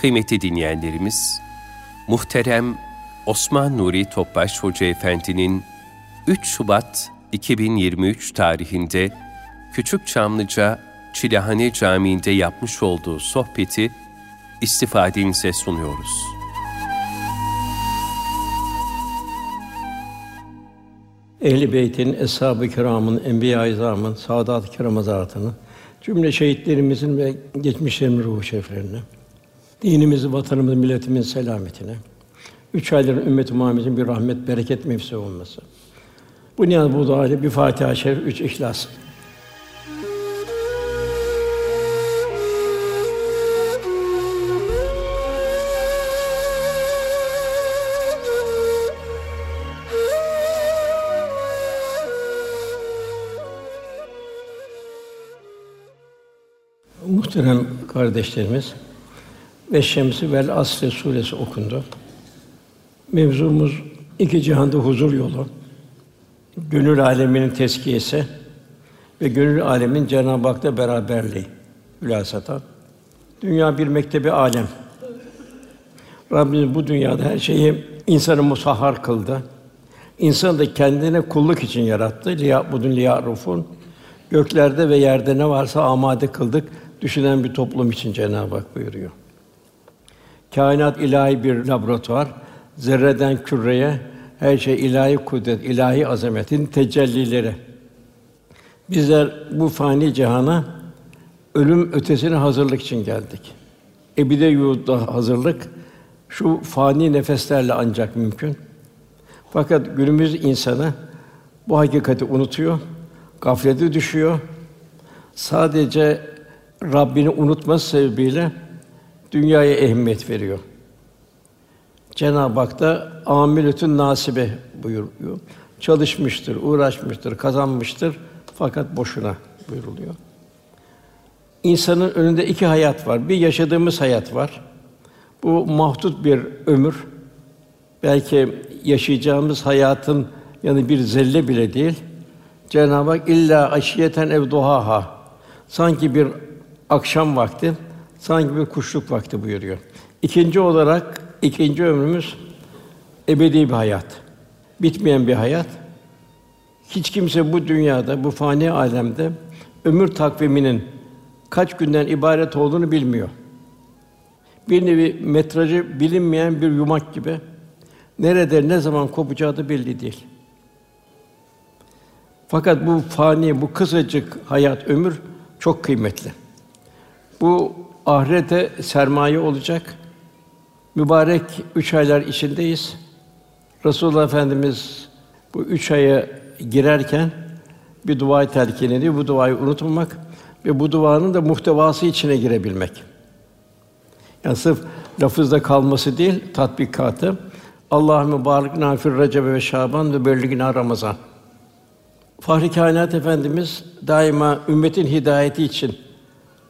Kıymetli dinleyenlerimiz, muhterem Osman Nuri Topbaş Hoca Efendi'nin 3 Şubat 2023 tarihinde Küçük Çamlıca Çilehane Camii'nde yapmış olduğu sohbeti istifadenize sunuyoruz. Ehl-i Beyt'in, Eshab-ı Kiram'ın, Enbiya-i Azam'ın, Saadat-ı Kiram cümle şehitlerimizin ve geçmişlerin ruhu şeriflerine, dinimizi, vatanımızı, milletimizin selametine, üç ayların ümmet-i Muhammed'in bir rahmet, bereket mevsi olması. Bu niyaz bu duayla bir Fatiha-i Şerif, üç İhlas. Muhterem kardeşlerimiz, ve Şemsi vel Asr suresi okundu. Mevzumuz iki cihanda huzur yolu, gönül aleminin teskiyesi ve gönül alemin Cenab-ı Hak'ta beraberliği hülasata. Dünya bir mektebi alem. Rabbimiz bu dünyada her şeyi insanı musahhar kıldı. İnsanı da kendine kulluk için yarattı. Liya budun liya rufun. Göklerde ve yerde ne varsa amade kıldık. Düşünen bir toplum için Cenab-ı Hak buyuruyor. Kainat ilahi bir laboratuvar. Zerreden küreye her şey ilahi kudret, ilahi azametin tecellileri. Bizler bu fani cihana ölüm ötesine hazırlık için geldik. Ebide yurda hazırlık şu fani nefeslerle ancak mümkün. Fakat günümüz insanı bu hakikati unutuyor, gaflete düşüyor. Sadece Rabbini unutması sebebiyle dünyaya ehemmiyet veriyor. Cenab-ı Hak da amiletün nasibe buyuruyor. Çalışmıştır, uğraşmıştır, kazanmıştır fakat boşuna buyuruluyor. İnsanın önünde iki hayat var. Bir yaşadığımız hayat var. Bu mahdut bir ömür. Belki yaşayacağımız hayatın yani bir zelle bile değil. Cenab-ı Hak illa aşiyeten ev duhaha. Sanki bir akşam vakti, sanki bir kuşluk vakti buyuruyor. İkinci olarak ikinci ömrümüz ebedi bir hayat. Bitmeyen bir hayat. Hiç kimse bu dünyada, bu fani alemde ömür takviminin kaç günden ibaret olduğunu bilmiyor. Bir nevi metrajı bilinmeyen bir yumak gibi nerede ne zaman kopacağı da belli değil. Fakat bu fani, bu kısacık hayat, ömür çok kıymetli. Bu ahirete sermaye olacak. Mübarek üç aylar içindeyiz. Resulullah Efendimiz bu üç aya girerken bir dua telkin ediyor. Bu duayı unutmamak ve bu duanın da muhtevası içine girebilmek. Yani sırf lafızda kalması değil, tatbikatı. Allahümme barik nafir Recep ve Şaban ve belligina Ramazan. Fahri Kainat Efendimiz daima ümmetin hidayeti için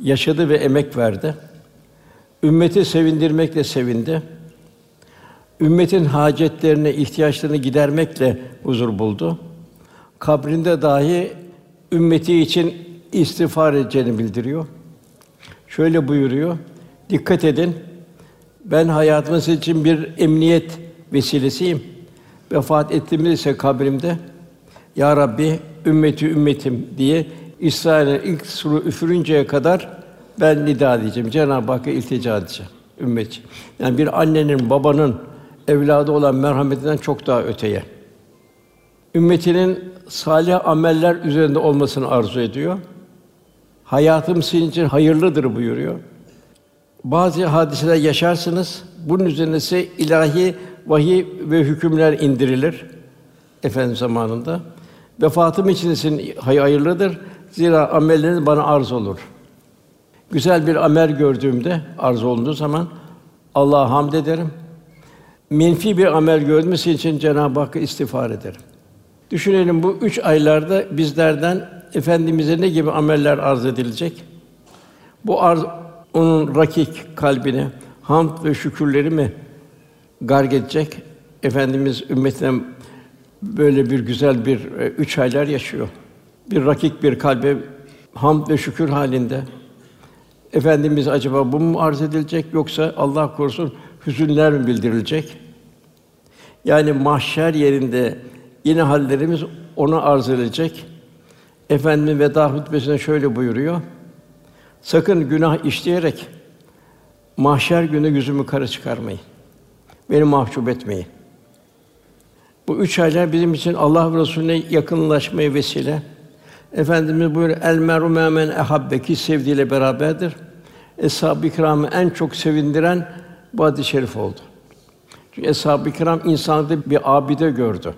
yaşadı ve emek verdi. Ümmeti sevindirmekle sevindi. Ümmetin hacetlerini, ihtiyaçlarını gidermekle huzur buldu. Kabrinde dahi ümmeti için istiğfar edeceğini bildiriyor. Şöyle buyuruyor: Dikkat edin. Ben hayatınız için bir emniyet vesilesiyim. Vefat ettiğimde ise kabrimde Ya Rabbi ümmeti ümmetim diye İsrail'in ilk suru üfürünceye kadar ben nida edeceğim. Cenab-ı Hakk'a iltica edeceğim ümmet. Yani bir annenin, babanın evladı olan merhametinden çok daha öteye. Ümmetinin salih ameller üzerinde olmasını arzu ediyor. Hayatım sizin için hayırlıdır buyuruyor. Bazı hadiseler yaşarsınız. Bunun üzerine size ilahi vahiy ve hükümler indirilir. Efendim zamanında. Vefatım için sizin hayırlıdır. Zira amelleriniz bana arz olur. Güzel bir amel gördüğümde arz olunduğu zaman Allah'a hamd ederim. Menfi bir amel görmesi için Cenab-ı Hakk'a istiğfar ederim. Düşünelim bu üç aylarda bizlerden efendimize ne gibi ameller arz edilecek? Bu arz onun rakik kalbine hamd ve şükürleri mi garg edecek? Efendimiz ümmetine böyle bir güzel bir e, üç aylar yaşıyor. Bir rakik bir kalbe hamd ve şükür halinde Efendimiz acaba bu mu arz edilecek yoksa Allah korusun hüzünler mi bildirilecek? Yani mahşer yerinde yine hallerimiz ona arz edilecek. Efendimiz veda hutbesinde şöyle buyuruyor. Sakın günah işleyerek mahşer günü yüzümü kara çıkarmayın. Beni mahcup etmeyin. Bu üç aylar bizim için Allah ve Resulüne yakınlaşmaya vesile. Efendimiz buyuruyor el meru men ehabbe ki sevdiğiyle beraberdir. Eshab-ı kiramı en çok sevindiren bu hadis-i şerif oldu. Çünkü eshab-ı kiram insanda bir abide gördü.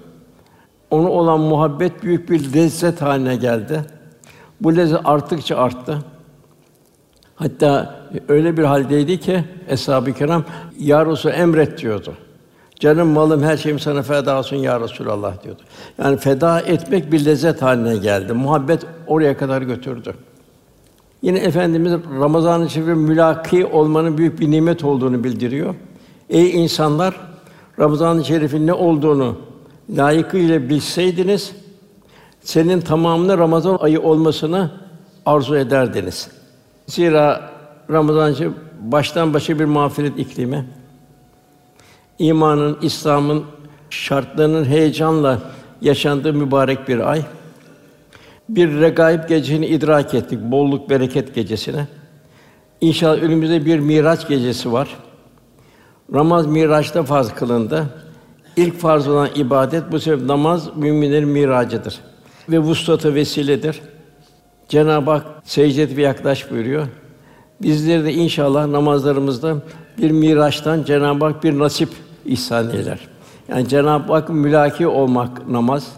Onu olan muhabbet büyük bir lezzet haline geldi. Bu lezzet arttıkça arttı. Hatta öyle bir haldeydi ki eshab-ı kiram ya emret diyordu. Canım, malım, her şeyim sana feda olsun ya Resulallah diyordu. Yani feda etmek bir lezzet haline geldi. Muhabbet oraya kadar götürdü. Yine efendimiz Ramazan-ı Şerif'e mülaki olmanın büyük bir nimet olduğunu bildiriyor. Ey insanlar, Ramazan-ı Şerif'in ne olduğunu layıkıyla bilseydiniz, senin tamamına Ramazan ayı olmasını arzu ederdiniz. Zira Ramazan baştan başa bir mağfiret iklimi. İmanın, İslam'ın şartlarının heyecanla yaşandığı mübarek bir ay. Bir regaib gecesini idrak ettik, bolluk bereket gecesine. İnşallah önümüzde bir Miraç gecesi var. Ramaz Miraç'ta farz kılındı. İlk farz olan ibadet bu sebep namaz müminlerin miracıdır ve vuslatı vesiledir. Cenab-ı Hak secde ve yaklaş buyuruyor. Bizleri de inşallah namazlarımızda bir miraçtan Cenab-ı Hak bir nasip ihsan eyler. Yani Cenab-ı Hak mülaki olmak namaz.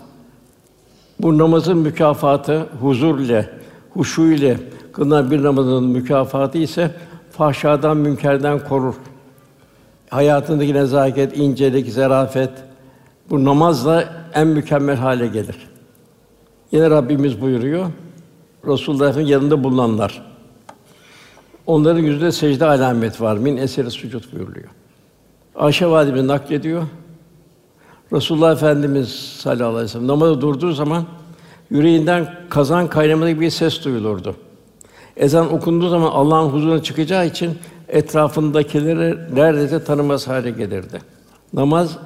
Bu namazın mükafatı huzur ile, huşu ile kılınan bir namazın mükafatı ise fahşadan, münkerden korur. Hayatındaki nezaket, incelik, zarafet bu namazla en mükemmel hale gelir. Yine Rabbimiz buyuruyor. Resulullah Efendimiz yanında bulunanlar. Onların yüzünde secde alamet var. Min eseri sucud buyuruluyor. Ayşe validemiz naklediyor. Resulullah Efendimiz sallallahu aleyhi ve sellem namazda durduğu zaman yüreğinden kazan kaynamalı gibi bir ses duyulurdu. Ezan okunduğu zaman Allah'ın huzuruna çıkacağı için etrafındakileri neredeyse tanımaz hale gelirdi. Namaz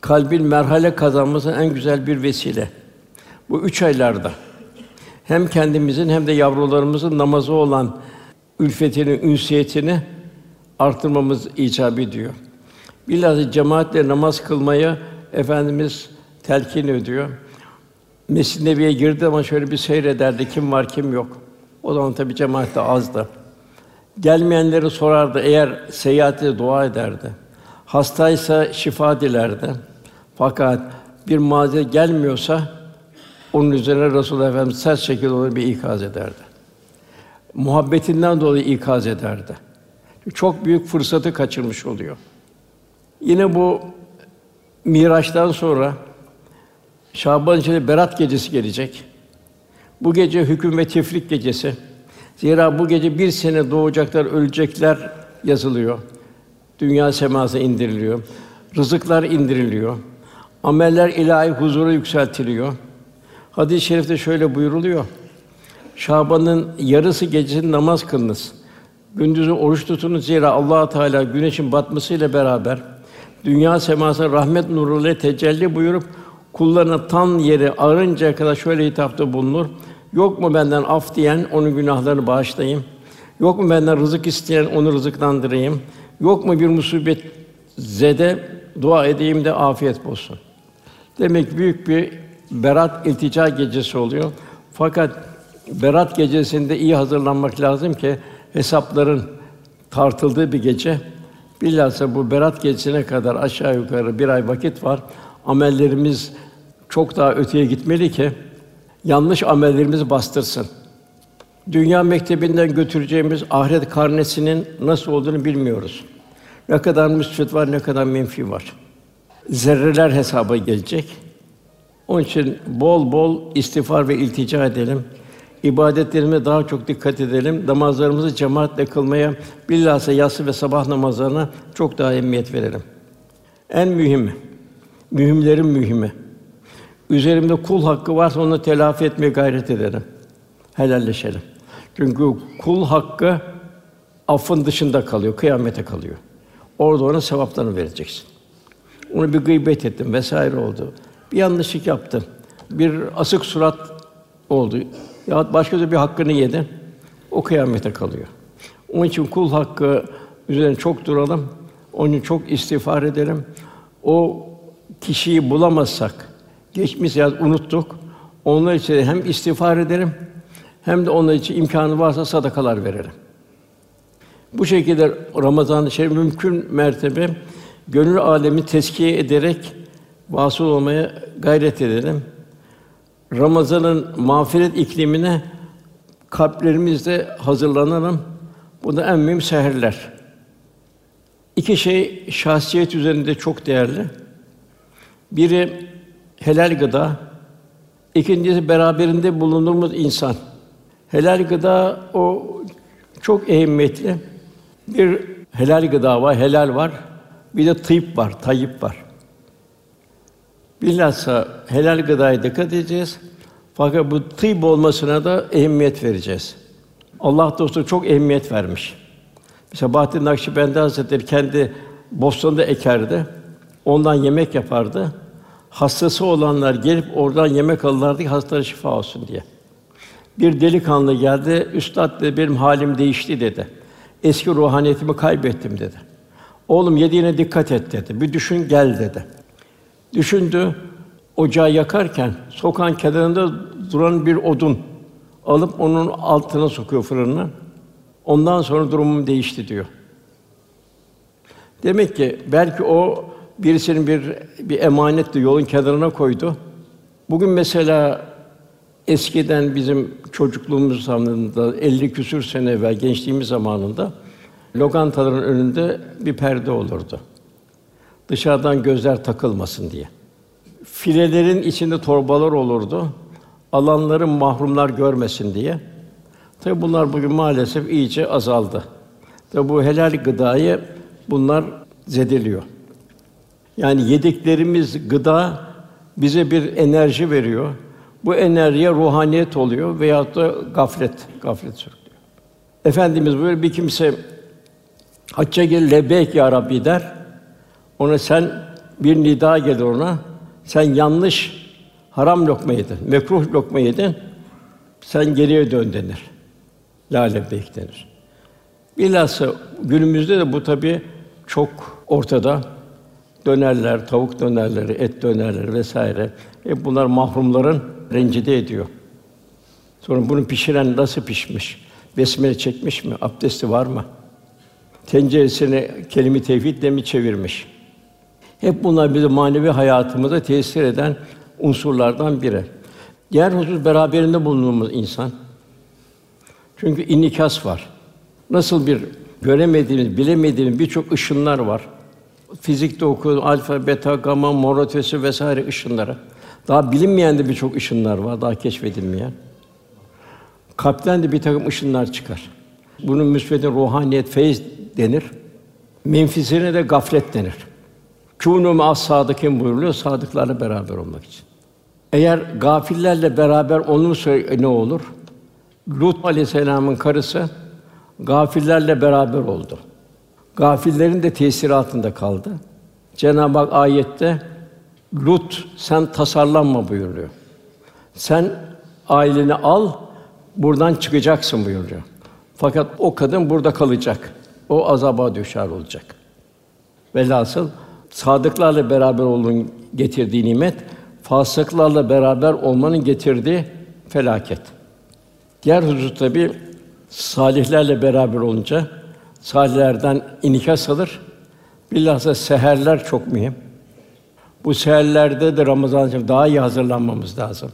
kalbin merhale kazanması en güzel bir vesile. Bu üç aylarda hem kendimizin hem de yavrularımızın namazı olan ülfetini, ünsiyetini artırmamız icap ediyor. Bilhassa cemaatle namaz kılmaya efendimiz telkin ediyor. Mescid-i Nebi'ye girdi ama şöyle bir seyrederdi kim var kim yok. O zaman tabi cemaat de azdı. Gelmeyenleri sorardı eğer seyahate dua ederdi. Hastaysa şifa dilerdi. Fakat bir mazeret gelmiyorsa onun üzerine Resulullah Efendimiz sert şekilde onu bir ikaz ederdi. Muhabbetinden dolayı ikaz ederdi. Çok büyük fırsatı kaçırmış oluyor. Yine bu Miraç'tan sonra Şaban içinde Berat gecesi gelecek. Bu gece hüküm ve tefrik gecesi. Zira bu gece bir sene doğacaklar, ölecekler yazılıyor. Dünya semasına indiriliyor. Rızıklar indiriliyor. Ameller ilahi huzura yükseltiliyor. Hadis-i şerifte şöyle buyuruluyor. Şaban'ın yarısı gecesinde namaz kılınız. Gündüzü oruç tutunuz zira Allah Teala güneşin batmasıyla beraber dünya semasına rahmet nuruyla tecelli buyurup kullarına tan yeri ağırıncaya kadar şöyle hitapta bulunur. Yok mu benden af diyen onun günahlarını bağışlayayım? Yok mu benden rızık isteyen onu rızıklandırayım? Yok mu bir musibet zede dua edeyim de afiyet bulsun. Demek büyük bir berat iltica gecesi oluyor. Fakat berat gecesinde iyi hazırlanmak lazım ki hesapların tartıldığı bir gece. Bilhassa bu berat gecesine kadar aşağı yukarı bir ay vakit var. Amellerimiz çok daha öteye gitmeli ki yanlış amellerimizi bastırsın. Dünya mektebinden götüreceğimiz ahiret karnesinin nasıl olduğunu bilmiyoruz. Ne kadar müsbet var, ne kadar menfi var. Zerreler hesaba gelecek. Onun için bol bol istiğfar ve iltica edelim. İbadetlerime daha çok dikkat edelim. Namazlarımızı cemaatle kılmaya, bilhassa yatsı ve sabah namazlarına çok daha emniyet verelim. En mühimi, mühimlerin mühimi. Üzerimde kul hakkı varsa onu telafi etmeye gayret edelim. Helalleşelim. Çünkü kul hakkı affın dışında kalıyor, kıyamete kalıyor. Orada ona sevaplarını vereceksin. Onu bir gıybet ettim vesaire oldu. Bir yanlışlık yaptım. Bir asık surat oldu. Ya başka bir hakkını yedi. O kıyamete kalıyor. Onun için kul hakkı üzerine çok duralım. Onun için çok istiğfar edelim. O kişiyi bulamazsak, geçmiş yaz unuttuk. Onlar için hem istiğfar edelim hem de onlar için imkanı varsa sadakalar verelim. Bu şekilde Ramazan-ı Şerif mümkün mertebe gönül alemi teskiye ederek vasıl olmaya gayret edelim. Ramazan'ın mağfiret iklimine kalplerimizde hazırlanalım. Bu da en mühim seherler. İki şey şahsiyet üzerinde çok değerli. Biri helal gıda, ikincisi beraberinde bulunduğumuz insan. Helal gıda o çok ehemmiyetli. Bir helal gıda var, helal var. Bir de tıйп var, tayyip var. Bilhassa helal gıdaya dikkat edeceğiz. Fakat bu tıйп olmasına da ehemmiyet vereceğiz. Allah dostu çok ehemmiyet vermiş. Mesela Bahattin Nakşibendi Hazretleri kendi bostanında ekerdi. Ondan yemek yapardı. Hastası olanlar gelip oradan yemek alırlardı ki hastalara şifa olsun diye. Bir delikanlı geldi, "Üstad dedi, benim halim değişti." dedi. "Eski ruhaniyetimi kaybettim." dedi. "Oğlum yediğine dikkat et." dedi. "Bir düşün, gel." dedi. Düşündü, ocağı yakarken sokağın kenarında duran bir odun alıp onun altına sokuyor fırına. Ondan sonra durumum değişti diyor. Demek ki belki o birisinin bir bir emanetti yolun kenarına koydu. Bugün mesela eskiden bizim çocukluğumuz zamanında 50 küsür sene evvel gençliğimiz zamanında lokantaların önünde bir perde olurdu. Dışarıdan gözler takılmasın diye. Filelerin içinde torbalar olurdu. Alanların mahrumlar görmesin diye. Tabi bunlar bugün maalesef iyice azaldı. Tabi bu helal gıdayı bunlar zedeliyor. Yani yediklerimiz gıda bize bir enerji veriyor. Bu enerjiye ruhaniyet oluyor veyahut da gaflet, gaflet sürüklüyor. Efendimiz böyle bir kimse hacca gel lebeyk ya Rabbi der. Ona sen bir nida gelir ona. Sen yanlış haram lokma yedin, mekruh lokma yedin. Sen geriye dön denir. La lebeyk denir. Bilhassa günümüzde de bu tabi çok ortada. Dönerler, tavuk dönerleri, et dönerleri vesaire. Hep bunlar mahrumların rencide ediyor. Sonra bunu pişiren nasıl pişmiş? Besmele çekmiş mi? Abdesti var mı? Tenceresini kelime tevhidle mi çevirmiş? Hep bunlar bizim manevi hayatımıza tesir eden unsurlardan biri. Diğer husus beraberinde bulunduğumuz insan. Çünkü inikas var. Nasıl bir göremediğimiz, bilemediğimiz birçok ışınlar var. Fizikte okuduğumuz alfa, beta, gamma, mor ötesi vesaire ışınları. Daha bilinmeyen de birçok ışınlar var, daha keşfedilmeyen. Kalpten de bir takım ışınlar çıkar. Bunun müsvedin ruhaniyet, feyiz denir. Menfisine de gaflet denir. Kûnû as sadıkîn buyuruluyor, sadıklarla beraber olmak için. Eğer gafillerle beraber olursa ne olur? Lut aleyhisselamın karısı gafillerle beraber oldu. Gafillerin de tesiri altında kaldı. Cenab-ı Hak ayette Lut sen tasarlanma buyuruyor. Sen aileni al, buradan çıkacaksın buyuruyor. Fakat o kadın burada kalacak. O azaba düşer olacak. Velhasıl sadıklarla beraber olun getirdiği nimet, fasıklarla beraber olmanın getirdiği felaket. Diğer husus tabi salihlerle beraber olunca salihlerden inikas alır. Bilhassa seherler çok mühim. Bu seherlerde de Ramazan için daha iyi hazırlanmamız lazım.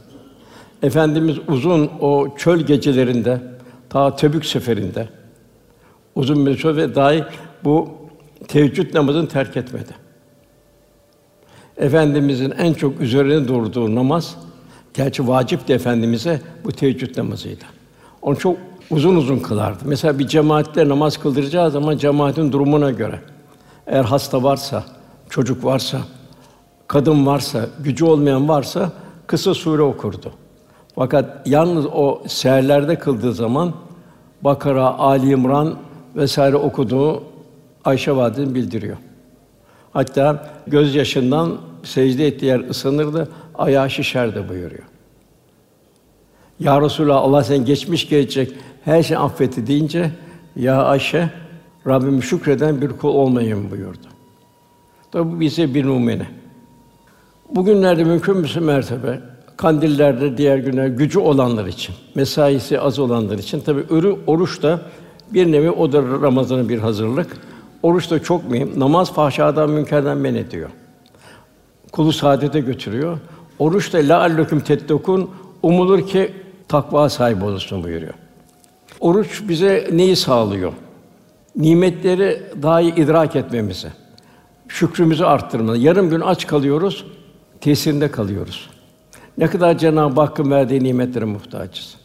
Efendimiz uzun o çöl gecelerinde, ta Tebük seferinde uzun bir ve dahi bu teheccüd namazını terk etmedi. Efendimizin en çok üzerine durduğu namaz, gerçi vacip de efendimize bu teheccüd namazıydı. Onu çok uzun uzun kılardı. Mesela bir cemaatle namaz kıldıracağı zaman cemaatin durumuna göre eğer hasta varsa, çocuk varsa, kadın varsa, gücü olmayan varsa kısa sure okurdu. Fakat yalnız o seherlerde kıldığı zaman Bakara, Ali İmran vesaire okuduğu Ayşe validemiz bildiriyor. Hatta göz yaşından secde ettiği yer ısınırdı, ayağı şişerdi buyuruyor. Ya Resulallah Allah sen geçmiş gelecek her şey affetti deyince ya Ayşe Rabbim şükreden bir kul olmayayım buyurdu. Tabi bu bize bir numune. Bugünlerde mümkün müsün mertebe kandillerde diğer günler gücü olanlar için, mesaisi az olanlar için tabi örü oruç da bir nevi o da Ramazan'ın bir hazırlık. Oruç da çok mühim. Namaz fahşadan münkerden men ediyor. Kulu saadete götürüyor. Oruç da la alleküm tettekun umulur ki takva sahibi olursun buyuruyor. Oruç bize neyi sağlıyor? Nimetleri daha iyi idrak etmemizi, şükrümüzü arttırmamızı. Yarım gün aç kalıyoruz, tesirinde kalıyoruz. Ne kadar Cenab-ı Hakk'ın verdiği nimetlere muhtaçız.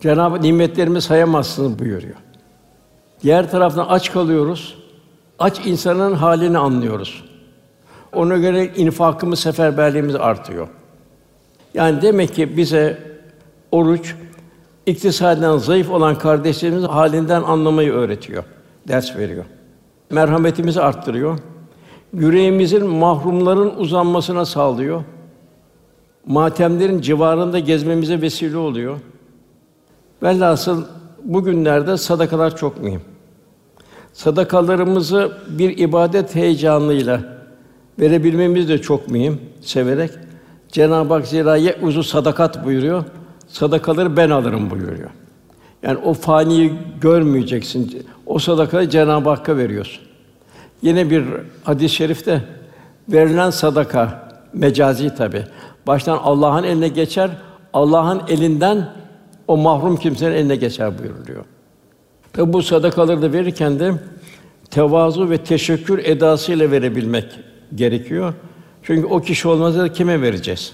Cenab-ı nimetlerimi sayamazsınız buyuruyor. Diğer taraftan aç kalıyoruz. Aç insanın halini anlıyoruz. Ona göre infakımız, seferberliğimiz artıyor. Yani demek ki bize oruç iktisaden zayıf olan kardeşlerimizin halinden anlamayı öğretiyor, ders veriyor. Merhametimizi arttırıyor. Yüreğimizin mahrumların uzanmasına sağlıyor. Matemlerin civarında gezmemize vesile oluyor. Velhasıl bugünlerde sadakalar çok mühim. Sadakalarımızı bir ibadet heyecanıyla verebilmemiz de çok mühim, severek. Cenab-ı Hak zira uzu sadakat buyuruyor. Sadakaları ben alırım buyuruyor. Yani o faniyi görmeyeceksin. O sadakayı Cenab-ı Hakk'a veriyorsun. Yine bir hadis-i şerifte verilen sadaka mecazi tabi. Baştan Allah'ın eline geçer, Allah'ın elinden o mahrum kimsenin eline geçer buyuruluyor. Tabi bu sadakaları da verirken de tevazu ve teşekkür edasıyla verebilmek gerekiyor. Çünkü o kişi olmazsa kime vereceğiz?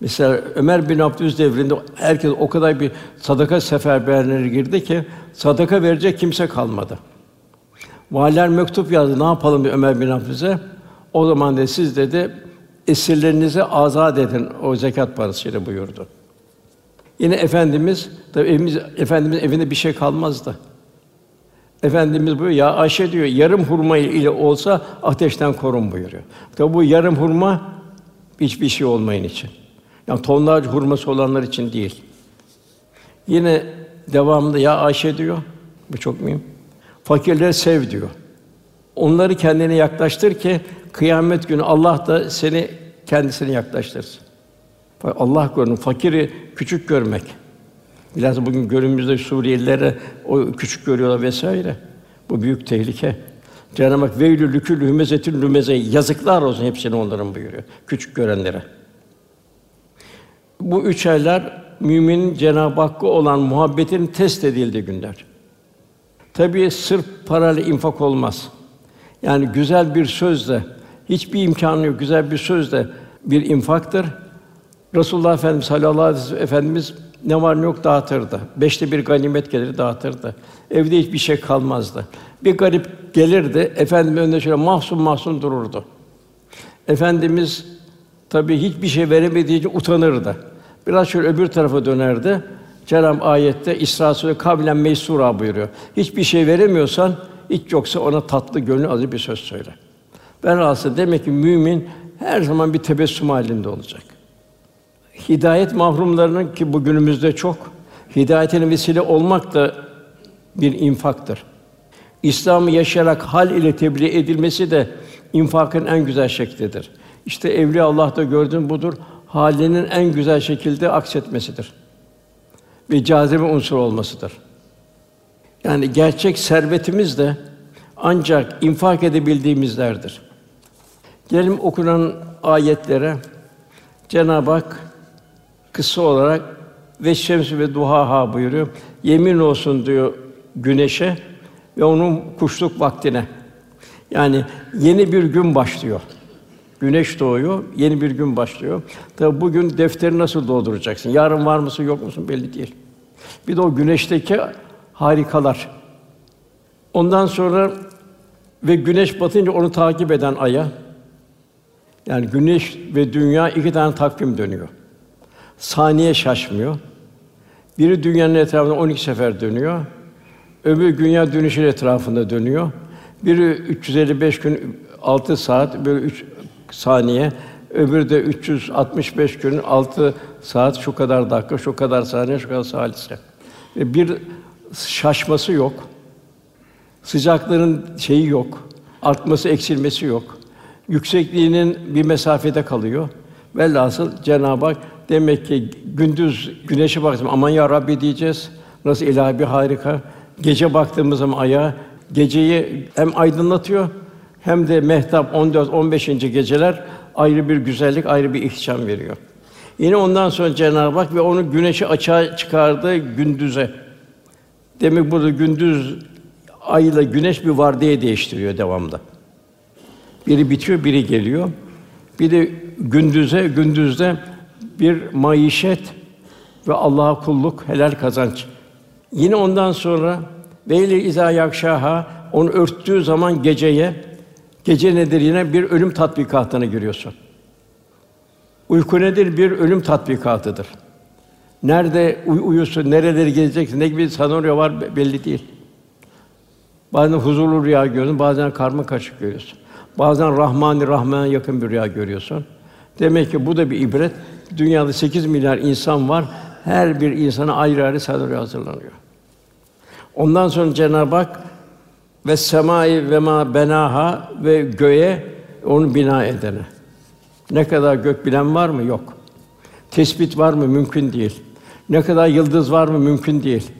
Mesela Ömer bin Abdülaziz devrinde herkes o kadar bir sadaka seferberliğine girdi ki sadaka verecek kimse kalmadı. Valiler mektup yazdı. Ne yapalım bir Ömer bin Abdülaziz'e? O zaman de siz dedi esirlerinizi azat edin o zekat parasıyla buyurdu. Yine efendimiz tabi evimiz efendimiz evinde bir şey kalmazdı. Efendimiz buyuruyor ya Ayşe diyor yarım hurma ile olsa ateşten korun buyuruyor. Tabi bu yarım hurma hiçbir şey olmayın için. Yani tonlarca hurması olanlar için değil. Yine devamında ya Ayşe diyor. Bu çok mühim. Fakirleri sev diyor. Onları kendine yaklaştır ki kıyamet günü Allah da seni kendisine yaklaştırsın. Allah korusun fakiri küçük görmek. Biraz bugün günümüzde Suriyelilere o küçük görüyorlar vesaire. Bu büyük tehlike. Cenab-ı Hak veylü lükül hümezetin lümeze yazıklar olsun hepsine onların buyuruyor. Küçük görenlere. Bu üç aylar müminin Cenab-ı Hakk'a olan muhabbetin test edildiği günler. Tabii sırf parayla infak olmaz. Yani güzel bir sözle hiçbir imkanı yok. Güzel bir sözle bir infaktır. Resulullah Efendimiz sallallahu aleyhi ve Efendimiz ne var ne yok dağıtırdı. Beşte bir ganimet gelir dağıtırdı. Evde hiçbir şey kalmazdı. Bir garip gelirdi, Efendimiz önünde şöyle mahzun mahzun dururdu. Efendimiz tabii hiçbir şey veremediği için utanırdı. Biraz şöyle öbür tarafa dönerdi. Cenab-ı ayette İsra Suresi kavlen meysura buyuruyor. Hiçbir şey veremiyorsan hiç yoksa ona tatlı gönlü azı bir söz söyle. Ben rahatsız demek ki mümin her zaman bir tebessüm halinde olacak. Hidayet mahrumlarının ki bugünümüzde çok hidayetine vesile olmak da bir infaktır. İslam'ı yaşayarak hal ile tebliğ edilmesi de infakın en güzel şeklidir. İşte evliya Allah'ta gördüğün budur. Halinin en güzel şekilde aksetmesidir. Ve cazibe unsur olmasıdır. Yani gerçek servetimiz de ancak infak edebildiğimizlerdir. Gelelim okunan ayetlere. Cenab-ı Hak kısa olarak ve şems ve duhaha buyuruyor. Yemin olsun diyor güneşe ve onun kuşluk vaktine. Yani yeni bir gün başlıyor. Güneş doğuyor, yeni bir gün başlıyor. Tabi bugün defteri nasıl dolduracaksın? Yarın var mısın, yok musun belli değil. Bir de o güneşteki harikalar. Ondan sonra ve güneş batınca onu takip eden aya, yani güneş ve dünya iki tane takvim dönüyor. Saniye şaşmıyor. Biri dünyanın etrafında 12 sefer dönüyor. Öbür dünya dönüşün etrafında dönüyor. Biri 355 gün 6 saat, böyle 3 saniye. Öbürü de 365 gün 6 saat, şu kadar dakika, şu kadar saniye, şu kadar salise. Ve bir şaşması yok. Sıcaklığının şeyi yok. Artması, eksilmesi yok. Yüksekliğinin bir mesafede kalıyor. Velhasıl Cenab-ı Hak demek ki gündüz güneşe baktım aman ya Rabbi diyeceğiz. Nasıl ilahi bir harika. Gece baktığımız zaman aya geceyi hem aydınlatıyor hem de mehtap 14 15. geceler ayrı bir güzellik, ayrı bir ihtişam veriyor. Yine ondan sonra Cenab-ı Hak ve onu güneşi açığa çıkardı gündüze. Demek burada gündüz ayla güneş bir vardiya değiştiriyor devamlı. Biri bitiyor, biri geliyor. Bir de gündüze, gündüzde bir maişet ve Allah'a kulluk, helal kazanç. Yine ondan sonra Veyli izâ yakşâha onu örttüğü zaman geceye gece nedir yine bir ölüm tatbikatına giriyorsun. Uyku nedir? Bir ölüm tatbikatıdır. Nerede uy- uyusun, nereleri gezeceksin, ne gibi senaryo var belli değil. Bazen huzurlu rüya görüyorsun, bazen karma karışık görüyorsun. Bazen Rahmani Rahman'a yakın bir rüya görüyorsun. Demek ki bu da bir ibret. Dünyada 8 milyar insan var. Her bir insana ayrı ayrı senaryo hazırlanıyor. Ondan sonra Cenab-ı Hak ve semai ve ma benaha ve göğe onu bina edene. Ne kadar gök bilen var mı? Yok. Tespit var mı? Mümkün değil. Ne kadar yıldız var mı? Mümkün değil.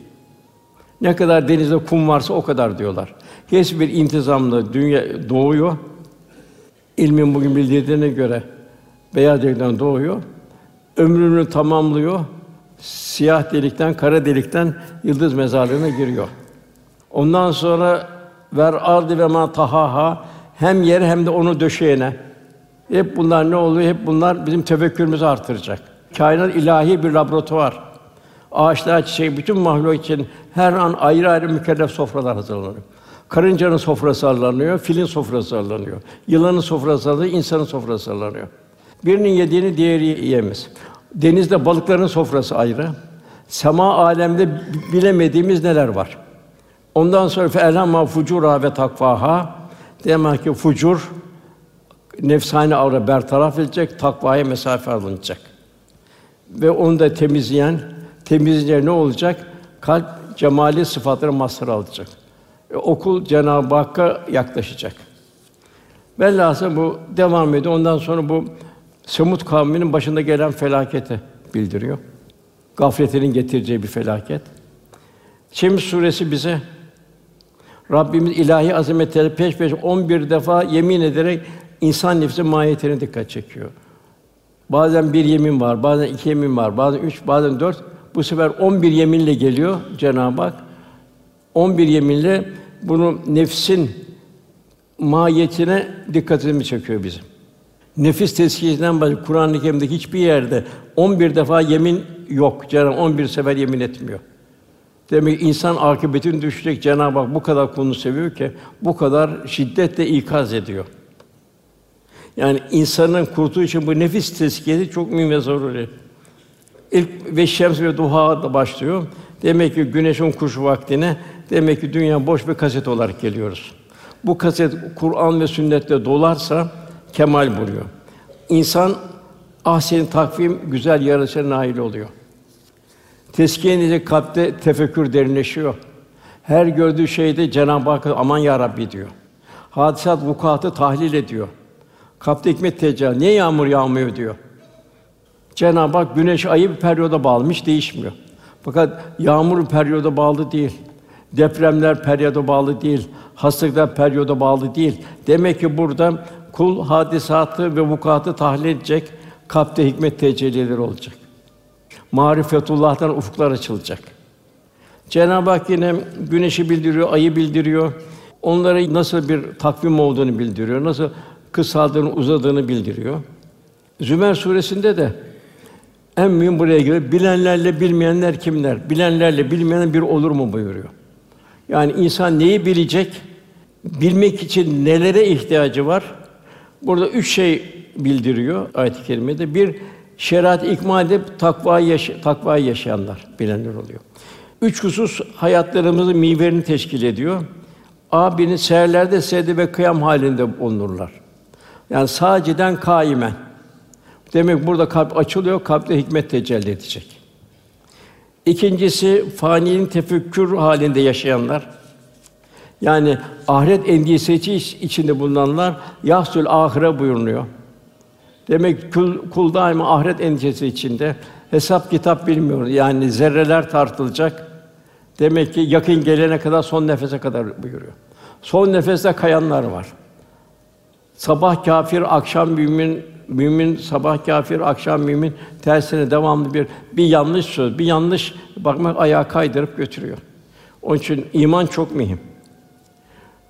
Ne kadar denizde kum varsa o kadar diyorlar. Hepsi bir intizamla dünya doğuyor. İlmin bugün bildirdiğine göre beyaz delikten doğuyor. Ömrünü tamamlıyor. Siyah delikten, kara delikten yıldız mezarlığına giriyor. Ondan sonra ver ardı ve ma tahaha hem yere hem de onu döşeyene. Hep bunlar ne oluyor? Hep bunlar bizim tefekkürümüzü artıracak. Kainat ilahi bir laboratuvar. Ağaçlar, çiçek, bütün mahluk için her an ayrı ayrı mükellef sofralar hazırlanıyor. Karıncanın sofrası hazırlanıyor, filin sofrası hazırlanıyor. Yılanın sofrası hazırlanıyor, insanın sofrası hazırlanıyor. Birinin yediğini diğeri yiyemez. Denizde balıkların sofrası ayrı. Sema alemde bilemediğimiz neler var. Ondan sonra fe elhamma fucura ve takvaha demek ki fucur nefsani avra bertaraf edilecek, takvaya mesafe alınacak. Ve onu da temizleyen, temizleyen ne olacak? Kalp cemali sıfatları mazhar alacak. E, okul Cenab-ı Hakk'a yaklaşacak. Velhâsıl bu devam ediyor. Ondan sonra bu Semut kavminin başında gelen felaketi bildiriyor. Gafletinin getireceği bir felaket. Şems suresi bize Rabbimiz ilahi azametleri peş peşe 11 defa yemin ederek insan nefsi mahiyetine dikkat çekiyor. Bazen bir yemin var, bazen iki yemin var, bazen üç, bazen dört. Bu sefer 11 yeminle geliyor Cenab-ı Hak. 11 yeminle bunu nefsin mahiyetine dikkatimizi çekiyor bizim. Nefis tezkiyesinden başka Kur'an-ı Kerim'de hiçbir yerde 11 defa yemin yok. Cenab-ı 11 sefer yemin etmiyor. Demek ki insan akıbetini düşecek. Cenab-ı Hak bu kadar kulunu seviyor ki bu kadar şiddetle ikaz ediyor. Yani insanın kurtuluş için bu nefis tezkiyesi çok mühim ve zaruri. İlk ve şems ve duha da başlıyor. Demek ki güneşin kuşu vaktine demek ki dünya boş bir kaset olarak geliyoruz. Bu kaset Kur'an ve sünnette dolarsa kemal buluyor. İnsan ahsen takvim güzel yaratışa nail oluyor. Teskiye kalpte tefekkür derinleşiyor. Her gördüğü şeyde Cenab-ı Hak aman ya Rabbi diyor. Hadisat vukuatı tahlil ediyor. Kalpte hikmet tecelli. Niye yağmur yağmıyor diyor. Cenab-ı Hak güneş ayı bir periyoda bağlamış değişmiyor. Fakat yağmur periyoda bağlı değil. Depremler periyoda bağlı değil. Hastalıklar periyoda bağlı değil. Demek ki burada kul hadisatı ve vukuatı tahlil edecek, kalpte hikmet tecellileri olacak. Marifetullah'tan ufuklar açılacak. Cenab-ı Hak yine güneşi bildiriyor, ayı bildiriyor. Onlara nasıl bir takvim olduğunu bildiriyor. Nasıl kısaldığını, uzadığını bildiriyor. Zümer suresinde de en mühim buraya geliyor. Bilenlerle bilmeyenler kimler? Bilenlerle bilmeyenler bir olur mu buyuruyor. Yani insan neyi bilecek? Bilmek için nelere ihtiyacı var? Burada üç şey bildiriyor ayet-i kerimede. Bir şeriat ikmal edip takvayı yaş takvayı yaşayanlar bilenler oluyor. Üç husus hayatlarımızın miğverini teşkil ediyor. Abinin seherlerde secde ve kıyam halinde bulunurlar. Yani saciden kaimen. Demek burada kalp açılıyor, kalpte hikmet tecelli edecek. İkincisi faninin tefekkür halinde yaşayanlar. Yani ahiret endişesi içinde bulunanlar yahsul ahire buyurunuyor. Demek kul, kul daima ahiret endişesi içinde. Hesap kitap bilmiyor. Yani zerreler tartılacak. Demek ki yakın gelene kadar son nefese kadar buyuruyor. Son nefeste kayanlar var. Sabah kafir, akşam mümin, mümin sabah kafir, akşam mümin tersine devamlı bir bir yanlış söz, bir yanlış bakmak ayağa kaydırıp götürüyor. Onun için iman çok mühim.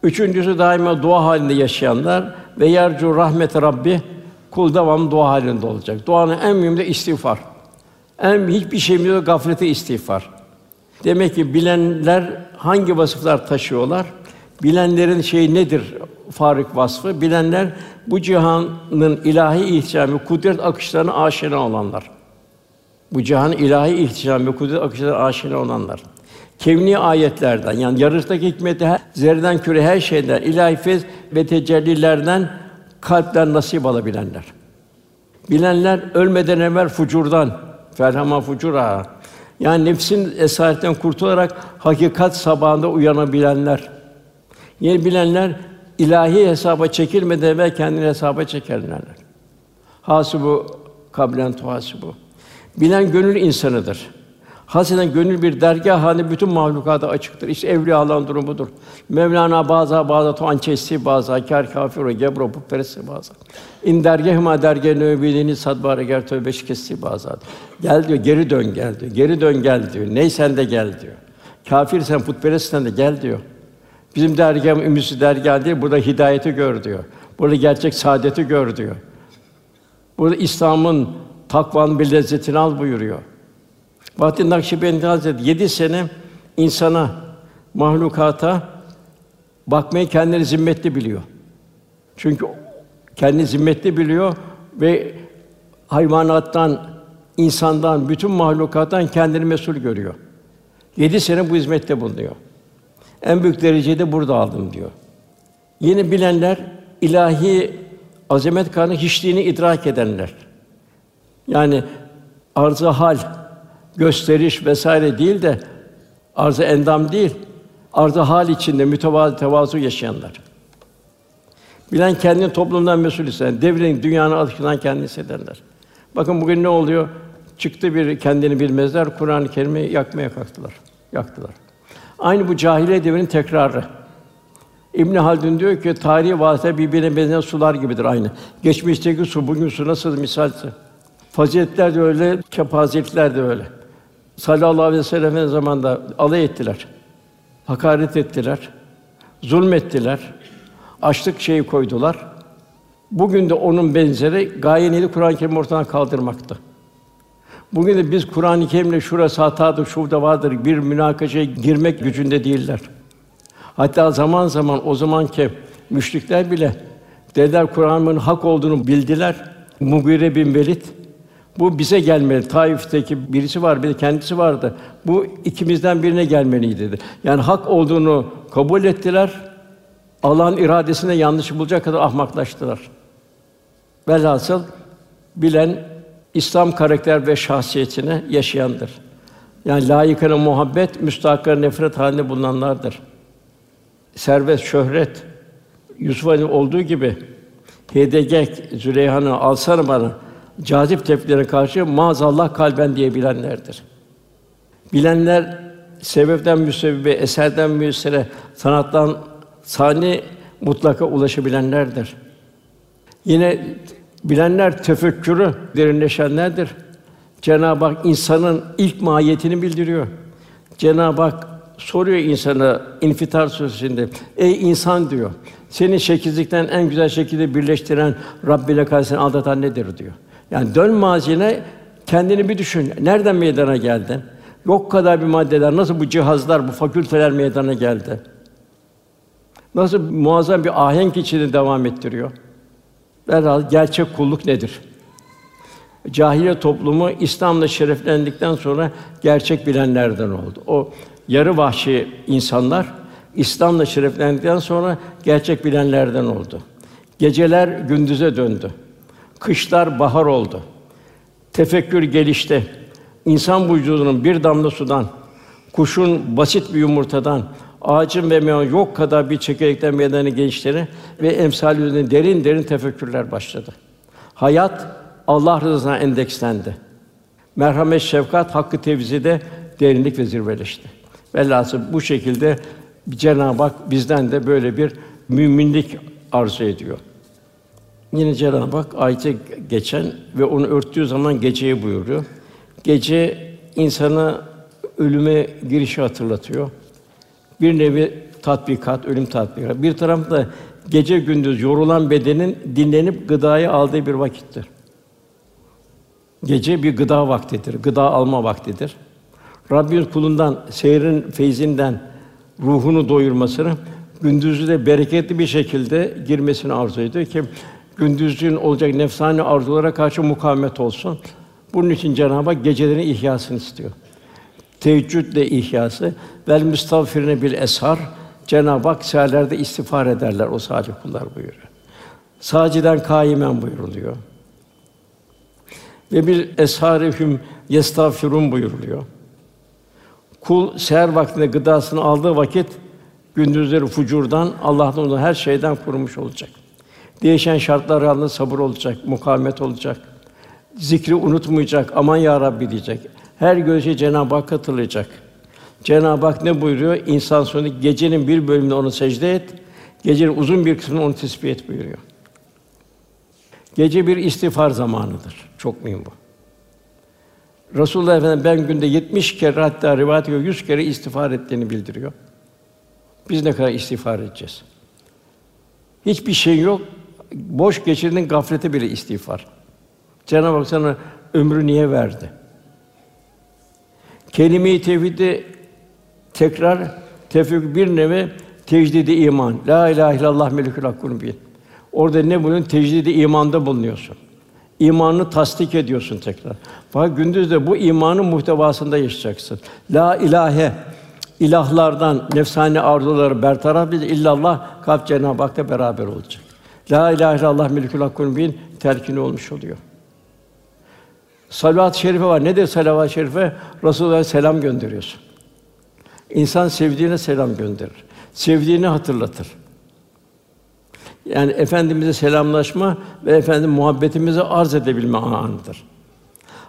Üçüncüsü daima dua halinde yaşayanlar ve yercu rahmet Rabbi kul devam dua halinde olacak. Duanın en mühimi de istiğfar. En hiçbir şeyimiz yok gaflete istiğfar. Demek ki bilenler hangi vasıflar taşıyorlar? Bilenlerin şey nedir? Farik vasfı. Bilenler bu cihanın ilahi ihtişamı, kudret akışlarına aşina olanlar. Bu cihan ilahi ihtişam ve kudret akışlarına aşina olanlar. Kevni ayetlerden yani yarıştaki hikmeti her, zerreden küre her şeyden ilahi fez ve tecellilerden kalpler nasip alabilenler. Bilenler ölmeden evvel fucurdan ferhama fucura yani nefsin esaretten kurtularak hakikat sabahında uyanabilenler. Yeni bilenler ilahi hesaba çekilmeden evvel kendini hesaba çekerler. Hasibu kablen tuhasibu. Bilen gönül insanıdır. Haseden gönül bir dergah haline bütün mahlukata açıktır. İşte evliya Allah'ın durumudur. Mevlana bazı bazı to ançesi bazı kâr kafir ve gebro bu peresi bazı. İn dergahıma dergah nöbilini sadbare ger tövbe şikesti bazı. Gel diyor, geri dön gel diyor. Geri dön gel diyor. Ney sen de gel diyor. Kafir sen putperestsen de gel diyor. Bizim dergahım ümüsü dergah değil, burada hidayeti gör diyor. Burada gerçek saadeti gör diyor. Burada İslam'ın takvanın bir lezzetini al buyuruyor. Vahdin Nakşibendi Hazretleri yedi sene insana, mahlukata bakmayı kendini zimmetli biliyor. Çünkü kendini zimmetli biliyor ve hayvanattan, insandan, bütün mahlukattan kendini mesul görüyor. Yedi sene bu hizmette bulunuyor. En büyük derecede burada aldım diyor. Yeni bilenler ilahi azamet kanı hiçliğini idrak edenler. Yani arz hal, gösteriş vesaire değil de arz endam değil, arz hal içinde mütevazı tevazu yaşayanlar. Bilen kendini toplumdan mesul hisseden, devrin dünyanın alışından kendini hissedenler. Bakın bugün ne oluyor? Çıktı bir kendini bilmezler, Kur'an-ı Kerim'i yakmaya kalktılar. Yaktılar. Aynı bu cahiliye devrinin tekrarı. İbn Haldun diyor ki tarihi vasıta birbirine benzeyen sular gibidir aynı. Geçmişteki su bugün su nasıl misalse. Faziletler de öyle, kepazelikler de öyle. Sallallahu aleyhi ve sellem zamanında alay ettiler. Hakaret ettiler. Zulmettiler. Açlık şeyi koydular. Bugün de onun benzeri gayeneli Kur'an-ı Kerim ortadan kaldırmakta. Bugün de biz Kur'an-ı Kerim'le şurası hatadır, şurada vardır bir münakaşaya girmek gücünde değiller. Hatta zaman zaman o zamanki müşrikler bile dediler Kur'an'ın hak olduğunu bildiler. Mugire bin Velid bu bize gelmeli. Taif'teki birisi var, bir de kendisi vardı. Bu ikimizden birine gelmeliydi dedi. Yani hak olduğunu kabul ettiler. Allah'ın iradesine yanlış bulacak kadar ahmaklaştılar. Velhasıl bilen İslam karakter ve şahsiyetine yaşayandır. Yani layıkına muhabbet, müstahakına nefret halinde bulunanlardır. Servet, şöhret, Yusuf Ali olduğu gibi Hedegek, Züleyha'nı alsana bana, cazip tepkilere karşı maazallah kalben diye bilenlerdir. Bilenler sebepten müsebbibe, eserden müessere, sanattan sani mutlaka ulaşabilenlerdir. Yine bilenler tefekkürü derinleşenlerdir. Cenab-ı Hak insanın ilk mahiyetini bildiriyor. Cenab-ı Hak soruyor insana İnfitar Suresi'nde. Ey insan diyor. Seni şekillikten en güzel şekilde birleştiren Rabbine karşı aldatan nedir diyor. Yani dön mazine kendini bir düşün. Nereden meydana geldin? Yok kadar bir maddeler, nasıl bu cihazlar, bu fakülteler meydana geldi? Nasıl muazzam bir ahenk içinde devam ettiriyor? Herhalde gerçek kulluk nedir? Cahiliye toplumu İslam'la şereflendikten sonra gerçek bilenlerden oldu. O yarı vahşi insanlar İslam'la şereflendikten sonra gerçek bilenlerden oldu. Geceler gündüze döndü. Kışlar bahar oldu. Tefekkür gelişti. İnsan vücudunun bir damla sudan, kuşun basit bir yumurtadan, ağacın ve meyvenin yok kadar bir çekirdekten meydana gençleri ve emsal üzerinde derin derin tefekkürler başladı. Hayat Allah rızasına endekslendi. Merhamet, şefkat, hakkı tevzide derinlik ve zirveleşti. Velhâsıl bu şekilde Cenab-ı Hak bizden de böyle bir müminlik arzu ediyor. Yine Cenab-ı Hak ayete geçen ve onu örttüğü zaman geceyi buyuruyor. Gece insana ölüme girişi hatırlatıyor. Bir nevi tatbikat, ölüm tatbikat. Bir tarafta gece gündüz yorulan bedenin dinlenip gıdayı aldığı bir vakittir. Gece bir gıda vaktidir, gıda alma vaktidir. Rabbimiz kulundan seyrin feyzinden ruhunu doyurmasını, gündüzü de bereketli bir şekilde girmesini arzu ediyor ki gündüzün olacak nefsani arzulara karşı mukavemet olsun. Bunun için Cenab-ı Hak gecelerin ihyasını istiyor. Teheccüdle ihyası vel müstağfirine bil eshar Cenab-ı Hak seherlerde istiğfar ederler o salih kullar buyuruyor. Saciden kaimen buyuruluyor. Ve bir esharihüm yestağfirun buyuruluyor. Kul seher vaktinde gıdasını aldığı vakit gündüzleri fucurdan, Allah'tan onu her şeyden korumuş olacak. Değişen şartlar altında sabır olacak, mukavemet olacak. Zikri unutmayacak, aman ya Rabbi diyecek. Her gözü Cenab-ı Hak hatırlayacak. Cenab-ı Hak ne buyuruyor? İnsan sonu gecenin bir bölümünde onu secde et, gecenin uzun bir kısmını onu tesbih et buyuruyor. Gece bir istiğfar zamanıdır. Çok mühim bu. Resulullah Efendimiz ben günde 70 kere hatta rivayet ediyor 100 kere istiğfar ettiğini bildiriyor. Biz ne kadar istiğfar edeceğiz? Hiçbir şey yok. Boş geçirdiğin gaflete bile istiğfar. Cenab-ı Hak sana ömrü niye verdi? Kelime-i tevhidi tekrar tefekkür bir nevi tecdidi iman. La ilahe illallah melikül hakkun bin. Orada ne bunun tecdidi imanda bulunuyorsun. İmanını tasdik ediyorsun tekrar. Fakat gündüz de bu imanın muhtevasında yaşayacaksın. La ilahe ilahlardan nefsani arzuları bertaraf edip illallah kalp Cenab-ı Hak'la beraber olacak. La ilahe illallah melikül hakkun bin terkini olmuş oluyor. Salavat-ı şerife var. Nedir salavat-ı şerife? Resulullah'a selam gönderiyorsun. İnsan sevdiğine selam gönderir. Sevdiğini hatırlatır. Yani efendimize selamlaşma ve efendim muhabbetimizi arz edebilme anıdır.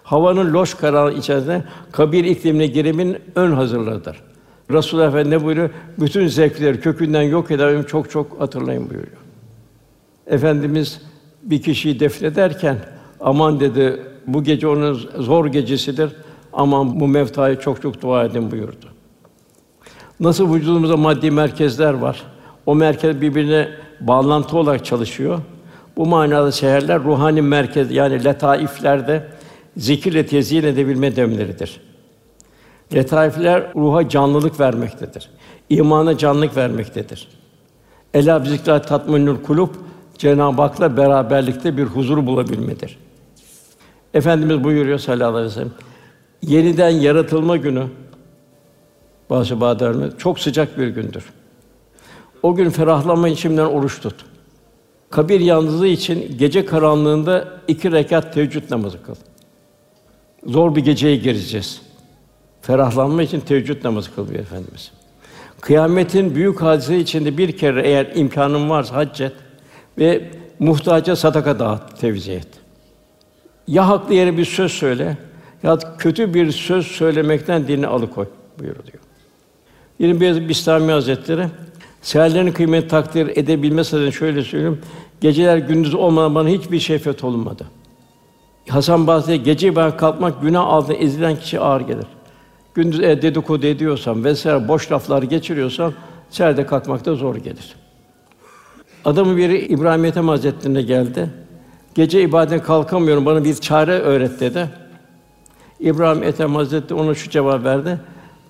Havanın loş karanlığı içerisinde kabir iklimine girimin ön hazırlığıdır. Resulullah Efendimiz ne buyuruyor? Bütün zevkleri kökünden yok eder, çok çok hatırlayın buyuruyor. Efendimiz bir kişiyi defnederken aman dedi bu gece onun zor gecesidir. Aman bu mevtaya çok çok dua edin buyurdu. Nasıl vücudumuzda maddi merkezler var. O merkez birbirine bağlantı olarak çalışıyor. Bu manada seherler ruhani merkez yani letaiflerde zikirle tezyin edebilme demleridir. Letaifler ruha canlılık vermektedir. İmana canlılık vermektedir. Ela zikra tatminül kulub Cenab-ı Hak'la beraberlikte bir huzur bulabilmedir. Efendimiz buyuruyor sallallahu aleyhi ve sellem. Yeniden yaratılma günü bazı badırlar çok sıcak bir gündür. O gün ferahlanma içimden oruç tut. Kabir yalnızlığı için gece karanlığında iki rekat teheccüd namazı kıl. Zor bir geceye gireceğiz. Ferahlanma için teheccüd namazı kıl diyor Efendimiz. Kıyametin büyük hadise içinde bir kere eğer imkanın varsa hac et ve muhtaca sadaka dağıt, tevzi et. Ya haklı yere bir söz söyle ya kötü bir söz söylemekten dini alıkoy buyuruyor. Yine bir Bistami Hazretleri seherlerin kıymetini takdir edebilmesi adına şöyle söyleyeyim. Geceler gündüz olmadan bana hiçbir şefet olmadı. Hasan Basri gece ben kalkmak günah altında ezilen kişi ağır gelir. Gündüz e, dedikodu ediyorsam vesaire boş laflar geçiriyorsam seherde kalkmakta zor gelir. Adamın biri İbrahim Ethem Hazretlerine geldi. Gece ibadete kalkamıyorum, bana bir çare öğret dedi. İbrahim Ethem Hazretleri ona şu cevap verdi.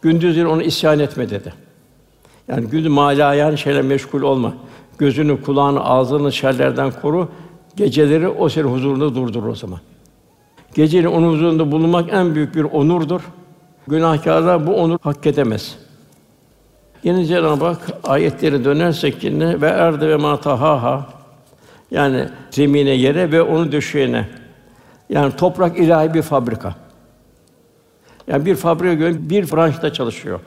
Gündüzleri ona isyan etme dedi. Yani gündüz malayan şeyle meşgul olma. Gözünü, kulağını, ağzını şerlerden koru. Geceleri o senin huzurunda durdur o zaman. Gecenin onun huzurunda bulunmak en büyük bir onurdur. Günahkârlar bu onur hak edemez. Yine Cenab-ı Hak ayetleri dönersek yine ve erde ve matahaha yani zemine yere ve onu döşeyene. Yani toprak ilahi bir fabrika. Yani bir fabrika göre bir branşta çalışıyor.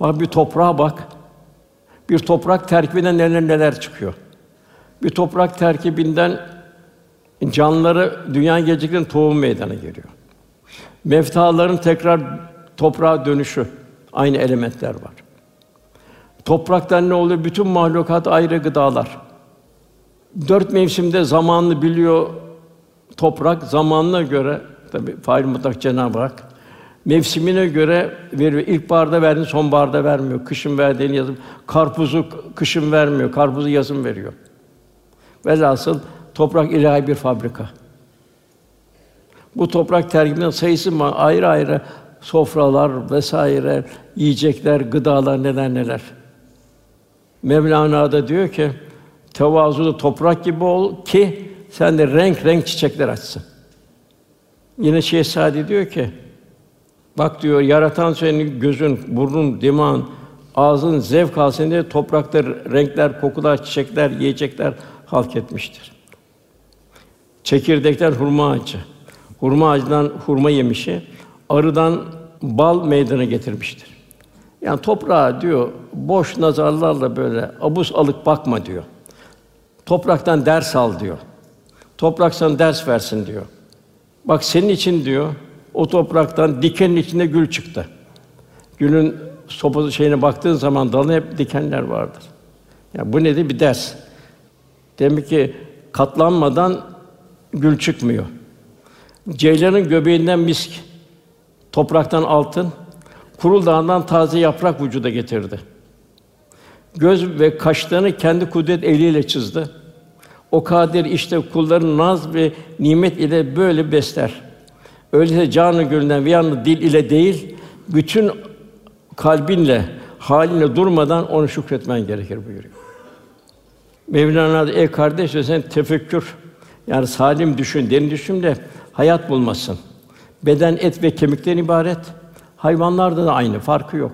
Bak bir toprağa bak. Bir toprak terkibinden neler neler çıkıyor. Bir toprak terkibinden canlıları dünya geleceklerin tohum meydana geliyor. Meftaların tekrar toprağa dönüşü aynı elementler var. Topraktan ne oluyor? Bütün mahlukat ayrı gıdalar. Dört mevsimde zamanını biliyor toprak zamanına göre tabi fail mutlak Cenab-ı Hak mevsimine göre veriyor. İlkbaharda verdiğini sonbaharda vermiyor. Kışın verdiğini yazın. Karpuzu kışın vermiyor. Karpuzu yazın veriyor. Velhasıl toprak ilahi bir fabrika. Bu toprak terkibinden sayısı. Ayrı ayrı sofralar vesaire, yiyecekler, gıdalar neler neler. Mevlana da diyor ki tevazuda toprak gibi ol ki sen de renk renk çiçekler açsın. Yine Şehzade diyor ki bak diyor yaratan senin gözün, burnun, dimağın, ağzın zevk alsın diye toprakta renkler, kokular, çiçekler, yiyecekler halk etmiştir. Çekirdekten hurma ağacı, hurma ağacından hurma yemişi, arıdan bal meydana getirmiştir. Yani toprağa diyor boş nazarlarla böyle abus alık bakma diyor. Topraktan ders al diyor. Toprak sana ders versin diyor. Bak senin için diyor o topraktan dikenin içinde gül çıktı. Gülün sopası şeyine baktığın zaman dalına hep dikenler vardır. Ya yani bu nedir? Bir ders. Demek ki katlanmadan gül çıkmıyor. Ceylanın göbeğinden misk, topraktan altın, Kurul Dağı'ndan taze yaprak vücuda getirdi. Göz ve kaşlarını kendi kudret eliyle çizdi. O kadir işte kulların naz ve nimet ile böyle besler. Öyleyse canı gönülden ve yanı dil ile değil, bütün kalbinle, halinle durmadan onu şükretmen gerekir buyuruyor. Mevlana da, ey kardeş sen tefekkür, yani salim düşün, derin düşün de hayat bulmasın. Beden et ve kemikten ibaret. Hayvanlarda da aynı, farkı yok.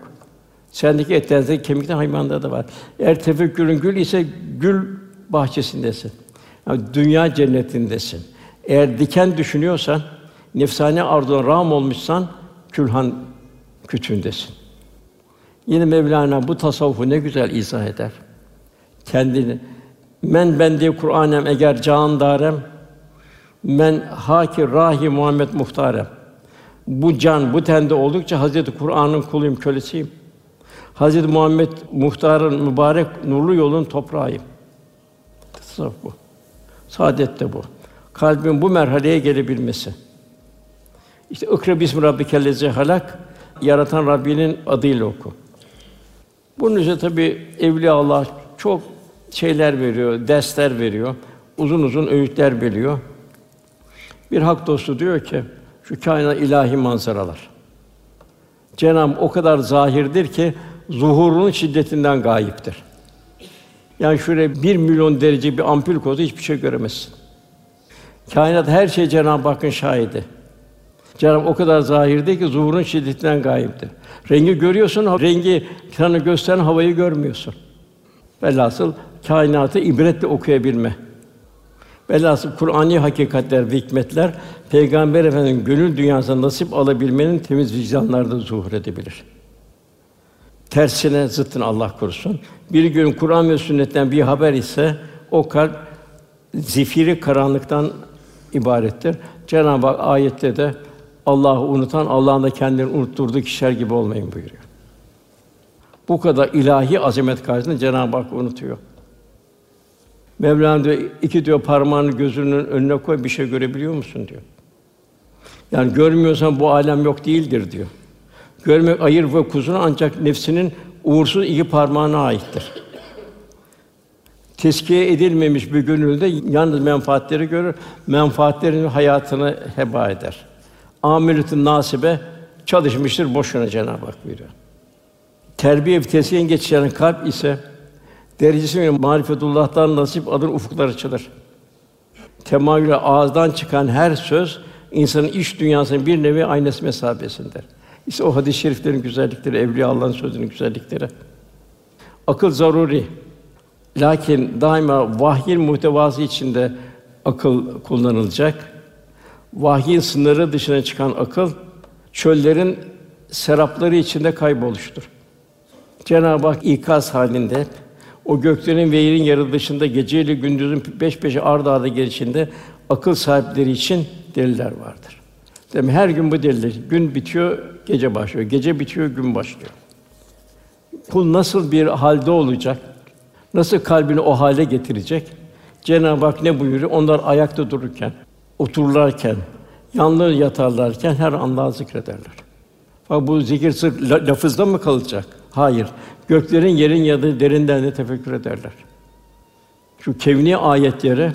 Sendeki etlerdeki kemikten hayvanda da var. Eğer tefekkürün gül ise gül bahçesindesin. Yani dünya cennetindesin. Eğer diken düşünüyorsan, nefsane arzuna ram olmuşsan külhan kütüğündesin. Yine Mevlana bu tasavvufu ne güzel izah eder. Kendini men ben diye Kur'anem eğer can darem men haki rahi Muhammed muhtarem. Bu can bu tende oldukça Hazreti Kur'an'ın kuluyum, kölesiyim. Hazreti Muhammed muhtarın mübarek nurlu yolun toprağıyım. Tasavvuf bu. Saadet de bu. Kalbin bu merhaleye gelebilmesi. İşte ikra bismi rabbikellezi halak yaratan Rabbinin adıyla oku. Bunun üzerine tabi evliya Allah çok şeyler veriyor, dersler veriyor, uzun uzun öğütler veriyor. Bir hak dostu diyor ki, şu kainat ilahi manzaralar. Cenab-ı o kadar zahirdir ki zuhurunun şiddetinden gayiptir. Yani şöyle bir milyon derece bir ampul koysa hiçbir şey göremezsin. Kainat her şey Cenab-ı Hakk'ın şahidi. Cenab-ı o kadar zahirdir ki zuhurun şiddetinden gayiptir. Rengi görüyorsun, rengi sana gösteren havayı görmüyorsun. Velhasıl kainatı ibretle okuyabilme. Velhasıl Kur'ani hakikatler ve hikmetler Peygamber Efendimiz'in gönül dünyasında nasip alabilmenin temiz vicdanlarda zuhur edebilir. Tersine zıttın Allah korusun. Bir gün Kur'an ve sünnetten bir haber ise o kalp zifiri karanlıktan ibarettir. Cenab-ı Hak ayette de Allah'ı unutan Allah'ın da kendini unutturduğu kişiler gibi olmayın buyuruyor. Bu kadar ilahi azamet karşısında Cenab-ı Hak unutuyor. Mevlana diyor, iki diyor parmağını gözünün önüne koy, bir şey görebiliyor musun diyor. Yani görmüyorsan bu alem yok değildir diyor. Görmek ayır ve kuzunu ancak nefsinin uğursuz iki parmağına aittir. Teskiye edilmemiş bir gönülde yalnız menfaatleri görür, menfaatlerin hayatını heba eder. Amiletün nasibe çalışmıştır boşuna Cenab-ı Hak buyuruyor. Terbiye vitesiyle geçen kalp ise derecesi marifetullah'tan nasip adın ufuklar açılır. Temayülü ağızdan çıkan her söz insanın iç dünyasının bir nevi aynası mesabesinde. İşte o hadis-i şeriflerin güzellikleri, evliya Allah'ın sözünün güzellikleri. Akıl zaruri. Lakin daima vahyin muhtevası içinde akıl kullanılacak. Vahyin sınırı dışına çıkan akıl çöllerin serapları içinde kayboluştur. Cenab-ı Hak ikaz halinde o göklerin ve yerin yaratılışında gece ile gündüzün beş peşe ard arda gelişinde akıl sahipleri için deliller vardır. Demek her gün bu deliller. Gün bitiyor, gece başlıyor. Gece bitiyor, gün başlıyor. Kul nasıl bir halde olacak? Nasıl kalbini o hale getirecek? Cenab-ı Hak ne buyuruyor? Onlar ayakta dururken, otururlarken, yalnız yatarlarken her Allah'ı zikrederler. Fakat bu zikir sırf lafızda mı kalacak? Hayır. Göklerin yerin yadığı derinden de tefekkür ederler. Şu kevni ayetleri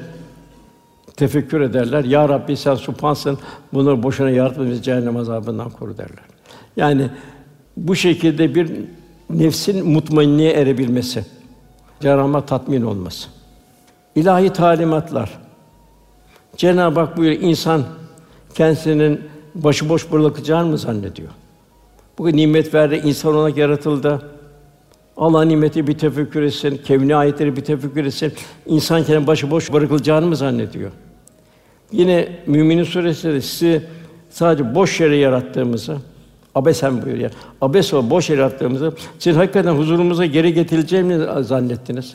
tefekkür ederler. Ya Rabbi sen supansın. Bunları boşuna yaratma bizi cehennem azabından koru derler. Yani bu şekilde bir nefsin mutmainliğe erebilmesi, Cenab-ı tatmin olması. İlahi talimatlar. Cenab-ı Hak buyuruyor insan kendisinin başıboş bırakacağını mı zannediyor? Bu nimet verdi, insan olarak yaratıldı. Allah nimeti bir tefekkür etsin, kevni ayetleri bir tefekkür etsin. İnsan kendini başıboş bırakılacağını mı zannediyor? Yine Müminin suresinde de sizi sadece boş yere yarattığımızı, abesen buyuruyor. Abes o boş yere yarattığımızı, siz hakikaten huzurumuza geri getirileceğini zannettiniz.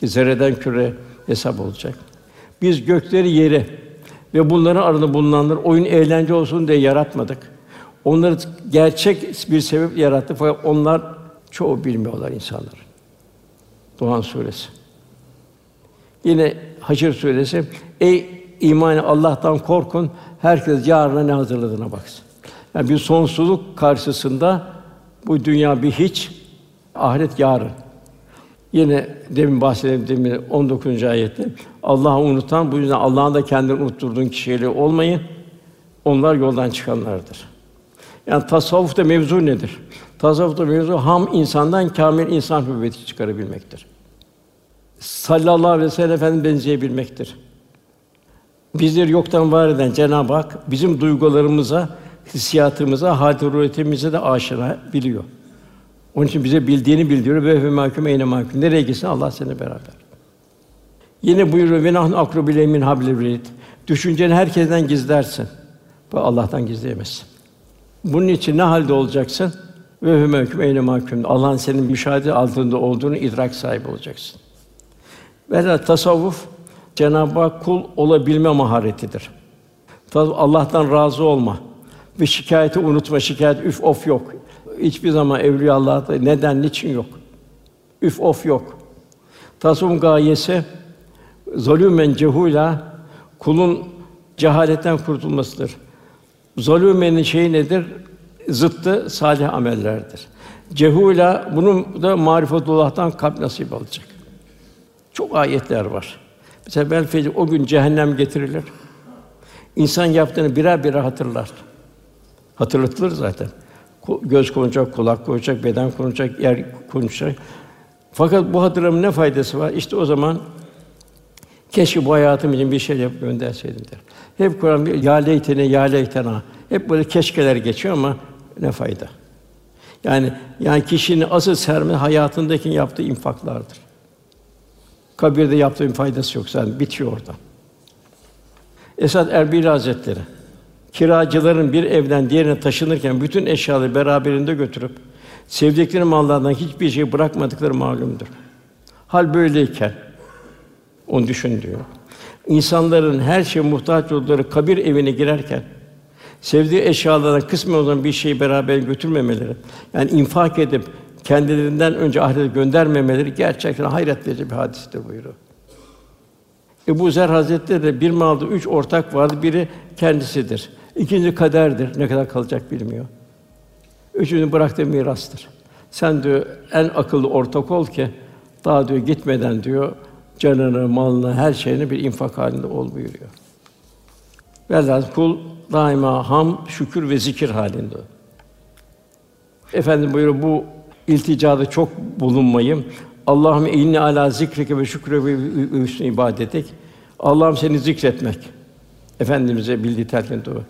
Ki zerreden küre hesap olacak. Biz gökleri yeri ve bunların arasında bulunanlar oyun eğlence olsun diye yaratmadık. Onları gerçek bir sebep yarattı fakat onlar çoğu bilmiyorlar insanlar. Doğan suresi. Yine Haşr suresi ey imanı Allah'tan korkun. Herkes yarına ne hazırladığına baksın. Yani bir sonsuzluk karşısında bu dünya bir hiç, ahiret yarın. Yine demin bahsettiğim 19. ayette Allah'ı unutan bu yüzden Allah'ın da kendini unutturduğun kişileri olmayın. Onlar yoldan çıkanlardır. Yani tasavvufta mevzu nedir? Tasavvufta mevzu ham insandan kamil insan hüviyeti çıkarabilmektir. Sallallahu aleyhi ve sellem Efendimiz benzeyebilmektir. Bizleri yoktan var eden Cenab-ı Hak bizim duygularımıza, hissiyatımıza, hadiretimize de aşina biliyor. Onun için bize bildiğini bildiriyor ve ve mahkum eyne mahkum. Nereye gitsin Allah seni beraber. Yine buyuruyor ve nahnu akru bile min Düşünceni herkesten gizlersin. Bu Allah'tan gizleyemezsin. Bunun için ne halde olacaksın? Ve hü mehkum eyne mahkum. Allah'ın senin müşahede altında olduğunu idrak sahibi olacaksın. Ve tasavvuf Cenab-ı Hak kul olabilme maharetidir. Allah'tan razı olma ve şikayeti unutma. Şikayet üf of yok. Hiçbir zaman evliya Allah'ta neden niçin yok. Üf of yok. Tasavvuf gayesi zulümen cehula kulun cehaletten kurtulmasıdır. Zulümenin şeyi nedir? Zıttı salih amellerdir. Cehula bunun da marifetullah'tan kalp nasip alacak. Çok ayetler var. Mesela belki o gün cehennem getirilir. İnsan yaptığını birer birer hatırlar. Hatırlatılır zaten. Göz konacak, kulak konacak, beden konacak, yer konacak. Fakat bu hatırlamın ne faydası var? İşte o zaman keşke bu hayatım için bir şey yapıp gönderseydim der. Hep Kur'an bir ya leytene ya leytena. Hep böyle keşkeler geçiyor ama ne fayda? Yani yani kişinin asıl serme hayatındaki yaptığı infaklardır. Kabirde yaptığın faydası yok zaten bitiyor orada. Esad Erbil Hazretleri kiracıların bir evden diğerine taşınırken bütün eşyaları beraberinde götürüp sevdikleri mallardan hiçbir şey bırakmadıkları malumdur. Hal böyleyken onu düşün diyor. İnsanların her şeye muhtaç oldukları kabir evine girerken sevdiği eşyalardan kısmen olan bir şeyi beraber götürmemeleri, yani infak edip kendilerinden önce ahirete göndermemeleri gerçekten hayret verici bir hadistir buyuruyor. Ebu Zer Hazretleri de bir malda üç ortak vardı. Biri kendisidir. İkinci kaderdir. Ne kadar kalacak bilmiyor. Üçüncü bıraktığı mirastır. Sen diyor en akıllı ortak ol ki daha diyor gitmeden diyor canını, malını, her şeyini bir infak halinde ol buyuruyor. Velhâsıl kul daima ham, şükür ve zikir halinde. Efendim buyuruyor bu ilticada çok bulunmayı, Allah'ım inni ala zikrike ve şükre ve hüsnü ibadetek. Allah'ım seni zikretmek. Efendimize bildiği telkin dua.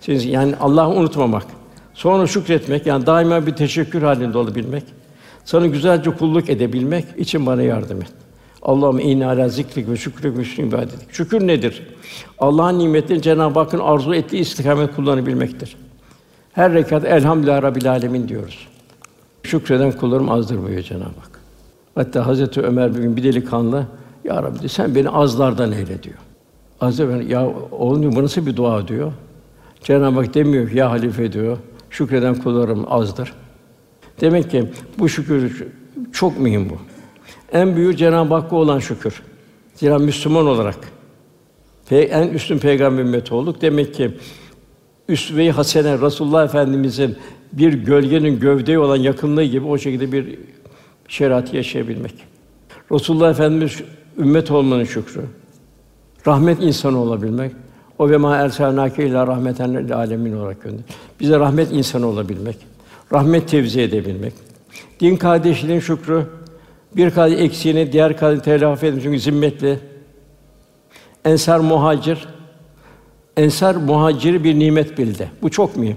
Siz yani Allah'ı unutmamak, sonra şükretmek, yani daima bir teşekkür halinde olabilmek, sana güzelce kulluk edebilmek için bana yardım et. Allah'ım inna ala zikrik ve ve hüsnü ibadetik. Şükür nedir? Allah'ın nimetlerini Cenab-ı Hakk'ın arzu ettiği istikamet kullanabilmektir. Her rekat elhamdülillah rabbil alemin diyoruz. Şükreden kullarım azdır buyuruyor Cenab-ı Hak. Hatta Hazreti Ömer bir gün bir delikanlı ya Rabbi sen beni azlardan eyle diyor. Hazreti Ömer ya oğlum diyor, bu nasıl bir dua diyor. Cenab-ı Hak demiyor ya halife diyor. Şükreden kullarım azdır. Demek ki bu şükür çok mühim bu. En büyük Cenab-ı Hakk'a olan şükür. Zira Müslüman olarak en üstün peygamber ümmeti olduk. Demek ki üsve-i hasene Rasulullah Efendimizin bir gölgenin gövdeye olan yakınlığı gibi o şekilde bir şeriatı yaşayabilmek. Rasulullah Efendimiz ümmet olmanın şükrü. Rahmet insanı olabilmek. O ve ma ersalnake illa rahmeten lil alemin olarak gönder. Bize rahmet insanı olabilmek. Rahmet tevzi edebilmek. Din kardeşliğinin şükrü. Bir kadın eksiğini diğer kadın telafi etmiş çünkü zimmetli. Ensar muhacir. Ensar muhaciri bir nimet bildi. Bu çok mühim.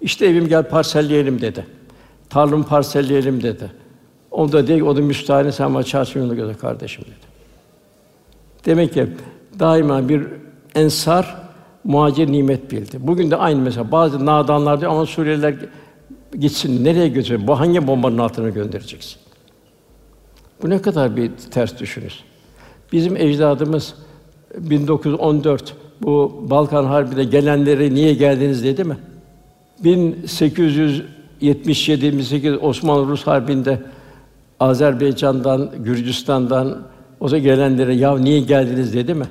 İşte evim gel parselleyelim dedi. Tarlamı parselleyelim dedi. O da dedi, o da müstahane sen bana çarşı yolu göze kardeşim dedi. Demek ki daima bir ensar muhacir nimet bildi. Bugün de aynı mesela bazı nadanlar diyor ama Suriyeliler gitsin nereye götürüyor? Bu hangi bombanın altına göndereceksin? Bu ne kadar bir ters düşünüş. Bizim ecdadımız 1914 bu Balkan Harbi'de gelenleri niye geldiniz dedi mi? 1877-28 Osmanlı-Rus Harbi'nde Azerbaycan'dan, Gürcistan'dan o da gelenlere ya niye geldiniz dedi mi?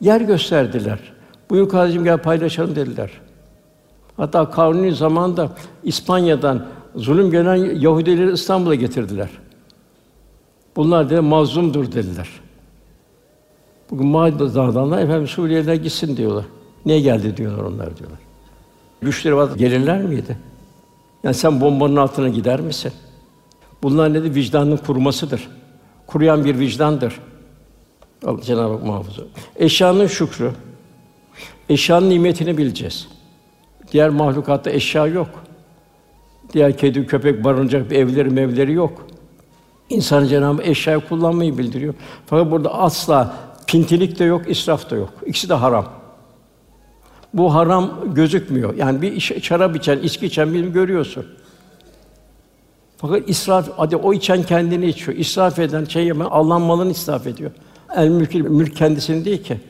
Yer gösterdiler. Buyur kardeşim gel paylaşalım dediler. Hatta Kanuni zamanında İspanya'dan zulüm gelen Yahudileri İstanbul'a getirdiler. Bunlar da mazlumdur dediler. Bugün Mağda'dan efendim Suriyeliler gitsin diyorlar. Niye geldi diyorlar onlar diyorlar. Güçleri var gelirler miydi? Yani sen bombanın altına gider misin? Bunlar nedir? Vicdanın kurumasıdır. Kuruyan bir vicdandır. Allah Cenab-ı Hak muhafaza. Eşyanın şükrü. Eşyanın nimetini bileceğiz. Diğer mahlukatta eşya yok. Diğer kedi, köpek barınacak bir evleri, mevleri yok. İnsan Cenab-ı eşyayı kullanmayı bildiriyor. Fakat burada asla pintilik de yok, israf da yok. İkisi de haram. Bu haram gözükmüyor. Yani bir şarap içen, içki içen birini görüyorsun. Fakat israf, hadi o içen kendini içiyor. İsraf eden şey yeme, Allah'ın malını israf ediyor. El mülk, mülk kendisini değil ki.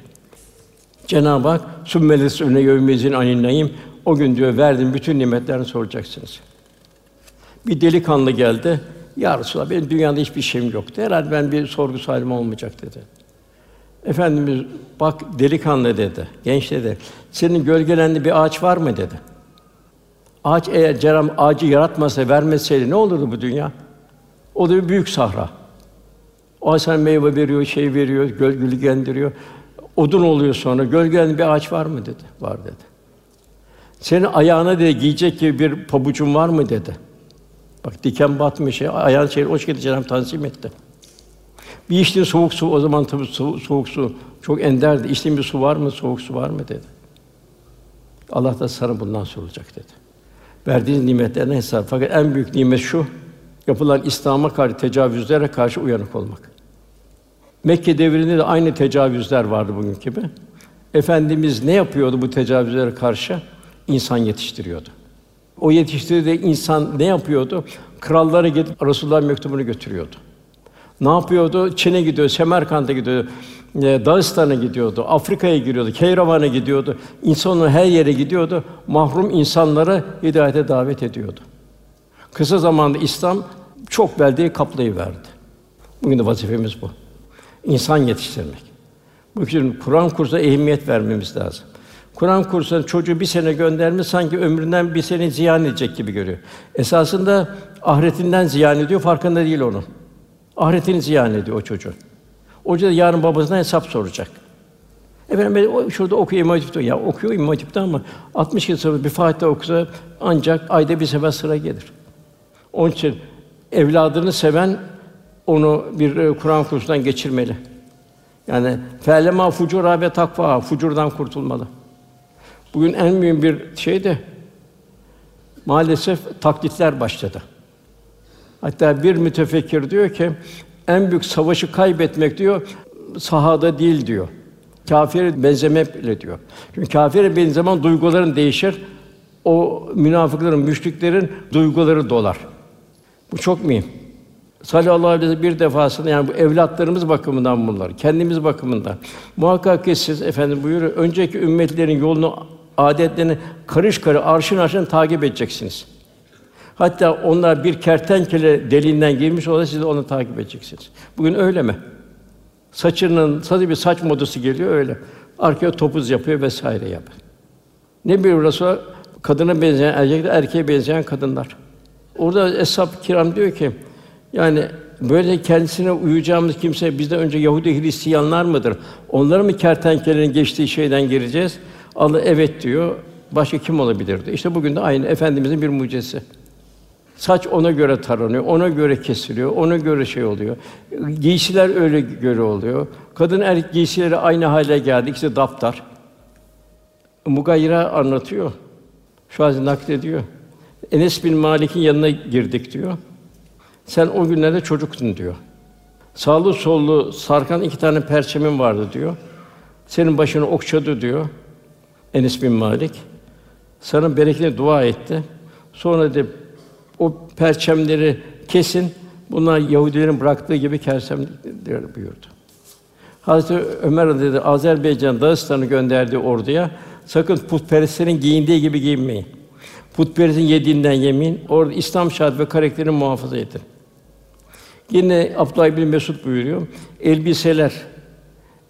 Cenab-ı Hak sümmeles öne yevmezin anin o gün diyor verdim bütün nimetlerini soracaksınız. Bir delikanlı geldi. Ya Resulallah benim dünyada hiçbir şeyim yoktu. Herhalde ben bir sorgu sahilim olmayacak dedi. Efendimiz bak delikanlı dedi, genç dedi. Senin gölgelenli bir ağaç var mı dedi. Ağaç eğer Cenab-ı ağacı yaratmasa, vermeseydi ne olurdu bu dünya? O da bir büyük sahra. O ağaç sana meyve veriyor, şey veriyor, gölgelendiriyor. Odun oluyor sonra. Gölgelen bir ağaç var mı dedi. Var dedi. Senin ayağına dedi giyecek gibi bir pabucun var mı dedi. Bak diken batmış, ayağın şey o şekilde Cenab-ı tanzim etti. Bir içtiğin soğuk su, o zaman tabii so- soğuk su çok enderdi. İçtiğin bir su var mı, soğuk su var mı dedi. Allah da sana bundan sorulacak dedi. Verdiğiniz nimetlerine hesap. Fakat en büyük nimet şu, yapılan İslam'a karşı tecavüzlere karşı uyanık olmak. Mekke devrinde de aynı tecavüzler vardı bugün gibi. Efendimiz ne yapıyordu bu tecavüzlere karşı? İnsan yetiştiriyordu. O yetiştirdiği insan ne yapıyordu? Krallara gidip Resulullah mektubunu götürüyordu. Ne yapıyordu? Çin'e gidiyor, Semerkant'a gidiyor, e, Dağıstan'a gidiyordu, Afrika'ya giriyordu, Keyravan'a gidiyordu. İnsanlar her yere gidiyordu. Mahrum insanları hidayete davet ediyordu. Kısa zamanda İslam çok beldeyi kaplayıverdi. Bugün de vazifemiz bu. İnsan yetiştirmek. Bu için Kur'an kursuna ehemmiyet vermemiz lazım. Kur'an kursuna çocuğu bir sene gönderme sanki ömründen bir sene ziyan edecek gibi görüyor. Esasında ahiretinden ziyan ediyor, farkında değil onun. Ahiretini ziyan ediyor o çocuğun. Hoca da yarın babasından hesap soracak. Efendim ben şurada okuyor İmam Hatip'te. Ya okuyor İmam Hatip'te ama 60 yıl sonra bir Fatiha okusa ancak ayda bir sefer sıra gelir. Onun için evladını seven onu bir e, Kur'an kursundan geçirmeli. Yani felema fucura ve takva fucurdan kurtulmalı. Bugün en mühim bir şey de maalesef taklitler başladı. Hatta bir mütefekkir diyor ki en büyük savaşı kaybetmek diyor sahada değil diyor. Kâfire benzemekle diyor. Çünkü kâfire benzemen duyguların değişir. O münafıkların, müşriklerin duyguları dolar. Bu çok mühim. Sallallahu aleyhi ve bir defasında yani bu evlatlarımız bakımından bunlar, kendimiz bakımından. Muhakkak ki siz efendim buyuruyor, önceki ümmetlerin yolunu, adetlerini karış karış, arşın arşın takip edeceksiniz. Hatta onlar bir kertenkele deliğinden girmiş olsa siz de onu takip edeceksiniz. Bugün öyle mi? Saçının sadece bir saç modası geliyor öyle. Arkaya topuz yapıyor vesaire yapıyor. Ne bir Resul kadına benzeyen erkekler, erkeğe benzeyen kadınlar. Orada eshab kiram diyor ki yani böyle kendisine uyacağımız kimse bizden önce Yahudi Hristiyanlar mıdır? Onları mı kertenkelenin geçtiği şeyden gireceğiz? Allah evet diyor. Başka kim olabilir diyor. İşte bugün de aynı efendimizin bir mucizesi. Saç ona göre taranıyor, ona göre kesiliyor, ona göre şey oluyor. Giysiler öyle göre oluyor. Kadın erkek giysileri aynı hale geldi. İkisi daftar. Mugayra anlatıyor. Şu an naklediyor. Enes bin Malik'in yanına girdik diyor. Sen o günlerde çocuktun diyor. Sağlı sollu sarkan iki tane perçemin vardı diyor. Senin başını okşadı diyor. Enes bin Malik. Sana bereketine dua etti. Sonra de o perçemleri kesin. Bunlar Yahudilerin bıraktığı gibi kersemler buyurdu. Hazreti Ömer dedi Azerbaycan Dağıstan'ı gönderdiği orduya sakın putperestlerin giyindiği gibi giyinmeyin. Putperestin yediğinden yemeyin. Orada İslam şahit ve karakterini muhafaza edin. Yine Abdullah bin Mesud buyuruyor. Elbiseler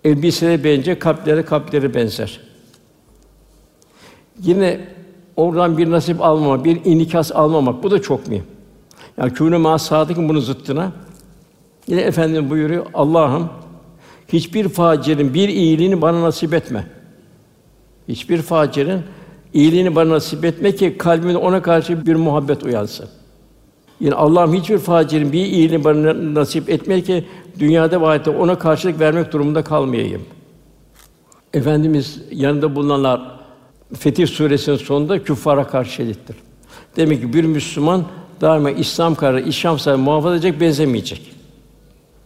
elbiselere bence kalplere kalpleri benzer. Yine oradan bir nasip almamak, bir inikas almamak bu da çok mühim. Yani kûne ma sadıkın bunun zıttına. Yine efendim buyuruyor. Allah'ım hiçbir facirin bir iyiliğini bana nasip etme. Hiçbir facirin iyiliğini bana nasip etme ki kalbimde ona karşı bir muhabbet uyansın. Yine Allah'ım hiçbir facirin bir iyiliğini bana nasip etme ki dünyada ve ona karşılık vermek durumunda kalmayayım. Efendimiz yanında bulunanlar Fetih Suresinin sonunda küffara karşı şehittir. Demek ki bir Müslüman daima İslam kararı, İslam sahibi muhafaza edecek, benzemeyecek.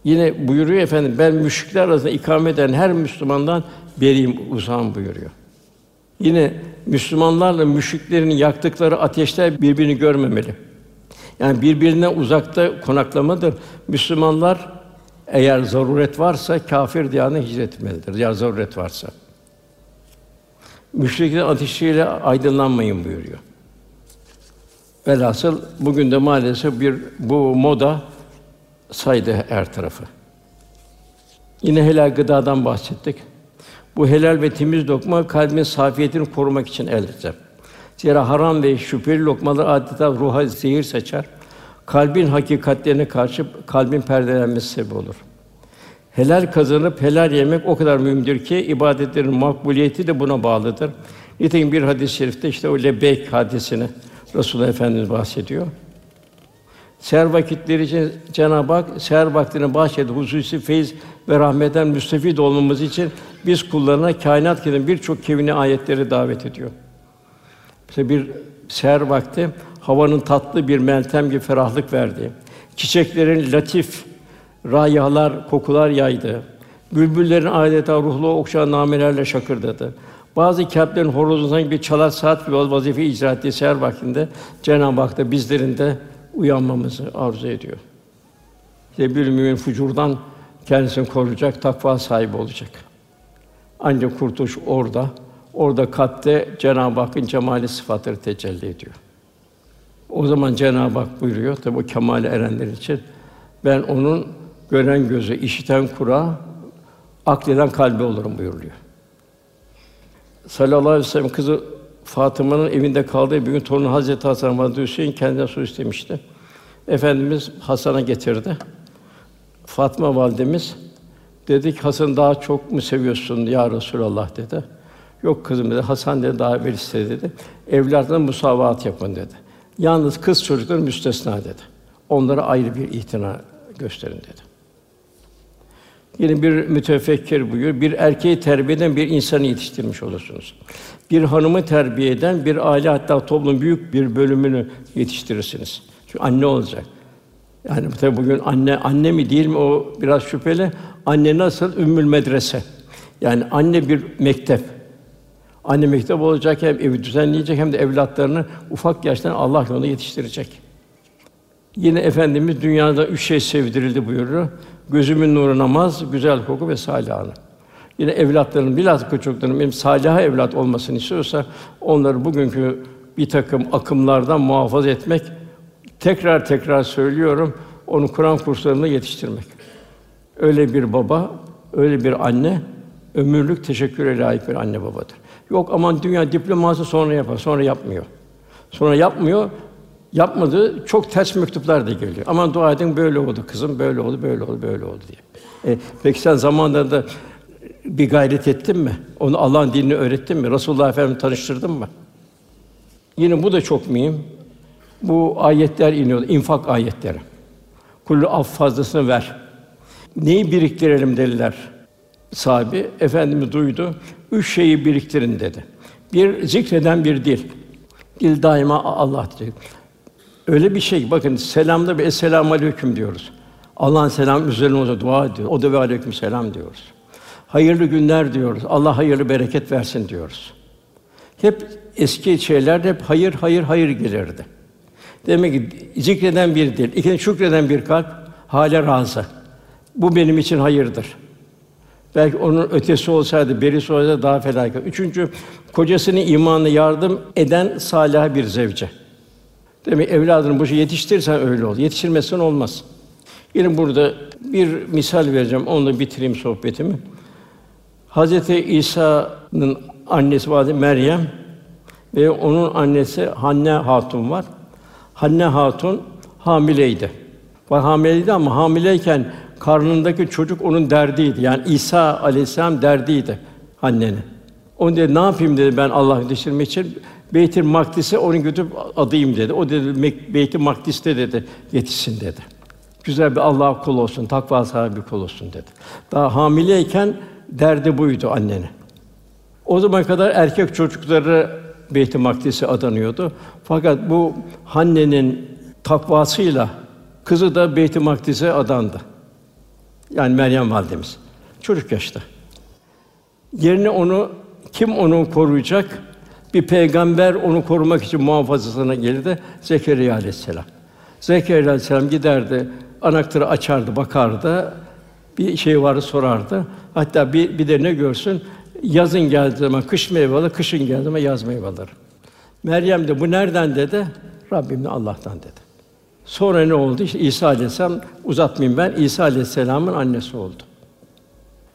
Yine buyuruyor efendim ben müşrikler arasında ikamet eden her Müslümandan beriyim, uzağım buyuruyor. Yine Müslümanlarla müşriklerin yaktıkları ateşler birbirini görmemeli. Yani birbirinden uzakta konaklamadır. Müslümanlar eğer zaruret varsa kafir diyarına hicret etmelidir. Ya zaruret varsa. Müşriklerin ateşiyle aydınlanmayın buyuruyor. Velhasıl bugün de maalesef bir bu moda saydı her tarafı. Yine helal gıdadan bahsettik. Bu helal ve temiz lokma kalbin safiyetini korumak için elde Zira haram ve şüpheli lokmalar adeta ruha zehir saçar. Kalbin hakikatlerine karşı kalbin perdelenmesi sebep olur. Helal kazanıp helal yemek o kadar mühimdir ki ibadetlerin makbuliyeti de buna bağlıdır. Nitekim bir hadis-i şerifte işte o lebeyk hadisini Resulullah Efendimiz bahsediyor. Seher vakitleri için Cenab-ı Hak seher vaktini bahşedi hususi feyiz ve rahmetten müstefid olmamız için biz kullarına kainat gibi birçok kevni ayetleri davet ediyor. İşte bir seher vakti havanın tatlı bir meltem gibi ferahlık verdi. Çiçeklerin latif rayalar, kokular yaydı. Bülbüllerin adeta ruhlu okşayan namelerle şakırdadı. Bazı kalplerin horozundan bir çalar saat gibi vazife icra ettiği seher vaktinde Cenab-ı Hak da bizlerin de uyanmamızı arzu ediyor. İşte bir mümin fucurdan kendisini koruyacak, takva sahibi olacak. Ancak kurtuluş orada. Orada kalpte Cenab-ı Hakk'ın cemali sıfatları tecelli ediyor. O zaman Cenab-ı Hak buyuruyor tabi o kemale erenler için ben onun gören gözü, işiten kura, akleden kalbi olurum buyuruyor. Sallallahu aleyhi ve sellem kızı Fatıma'nın evinde kaldığı bir gün torunu Hazreti Hasan Hazreti Hüseyin kendine su istemişti. Efendimiz Hasan'a getirdi. Fatma validemiz dedi ki Hasan daha çok mu seviyorsun ya Resulallah dedi. Yok kızım dedi. Hasan dedi daha evvel istedi dedi. Evlatlarına musavaat yapın dedi. Yalnız kız çocukları müstesna dedi. Onlara ayrı bir itina gösterin dedi. Yine bir mütefekkir buyuruyor, bir erkeği terbiye eden bir insanı yetiştirmiş olursunuz. Bir hanımı terbiye eden bir aile hatta toplumun büyük bir bölümünü yetiştirirsiniz. Çünkü anne olacak. Yani tabii bugün anne anne mi değil mi o biraz şüpheli. Anne nasıl ümmül medrese. Yani anne bir mektep. Anne mektep olacak hem evi düzenleyecek hem de evlatlarını ufak yaştan Allah yolunda yetiştirecek. Yine efendimiz dünyada üç şey sevdirildi buyuruyor. Gözümün nuru namaz, güzel koku ve salih. Yine evlatların, bilhassa çocukların benim salih evlat olmasını istiyorsa onları bugünkü bir takım akımlardan muhafaza etmek, tekrar tekrar söylüyorum, onu Kur'an kurslarında yetiştirmek. Öyle bir baba, öyle bir anne, ömürlük teşekküre layık bir anne babadır. Yok aman dünya diploması sonra yapar, sonra yapmıyor. Sonra yapmıyor, yapmadığı çok ters mektuplar da geliyor. Aman dua edin böyle oldu kızım, böyle oldu, böyle oldu, böyle oldu diye. E, peki sen zamanında bir gayret ettin mi? Onu Allah'ın dinini öğrettin mi? Resulullah Efendimiz tanıştırdın mı? Yine bu da çok mühim. Bu ayetler iniyor, infak ayetleri. Kullu af fazlasını ver. Neyi biriktirelim dediler sahibi. Efendimiz duydu. Üç şeyi biriktirin dedi. Bir zikreden bir dil. Dil daima Allah diyecek. Öyle bir şey bakın selamda bir esselamu aleyküm diyoruz. Allah'ın selamı üzerine olsa dua ediyor. O da ve aleyküm selam diyoruz. Hayırlı günler diyoruz. Allah hayırlı bereket versin diyoruz. Hep eski şeylerde hep hayır hayır hayır gelirdi. Demek ki zikreden bir dil, ikinci şükreden bir kalp, hale razı. Bu benim için hayırdır. Belki onun ötesi olsaydı, berisi olsaydı daha felaket. Üçüncü, kocasının imanına yardım eden salih bir zevce. Demek evladını bu şey yetiştirirsen öyle ol. Yetiştirmezsen olmaz. Yine burada bir misal vereceğim. Onunla bitireyim sohbetimi. Hazreti İsa'nın annesi vardı Meryem ve onun annesi Hanne Hatun var. Hanne Hatun hamileydi. Var hamileydi ama hamileyken karnındaki çocuk onun derdiydi. Yani İsa Aleyhisselam derdiydi annenin. Onu dedi ne yapayım dedi ben Allah yetiştirmek için Beyt-i Makdis'e onu götürüp adayım dedi. O dedi Beyt-i Makdis'te dedi yetişsin dedi. Güzel bir Allah kul olsun, takva sahibi kul olsun dedi. Daha hamileyken derdi buydu annenin. O zaman kadar erkek çocukları Beyt-i Makdis'e adanıyordu. Fakat bu Hanne'nin takvasıyla kızı da Beyt-i Makdis'e adandı. Yani Meryem validemiz. Çocuk yaşta. Yerine onu kim onu koruyacak? Bir peygamber onu korumak için muhafazasına gelirdi. Zekeriya aleyhisselam. Zekeriya aleyhisselam giderdi, anahtarı açardı, bakardı. Bir şey vardı sorardı. Hatta bir, bir de ne görsün? Yazın geldiği zaman kış meyveleri, kışın geldiği zaman yaz meyveleri. Meryem de bu nereden dedi? Rabbim de Allah'tan dedi. Sonra ne oldu? İşte İsa aleyhisselam uzatmayayım ben. İsa aleyhisselamın annesi oldu.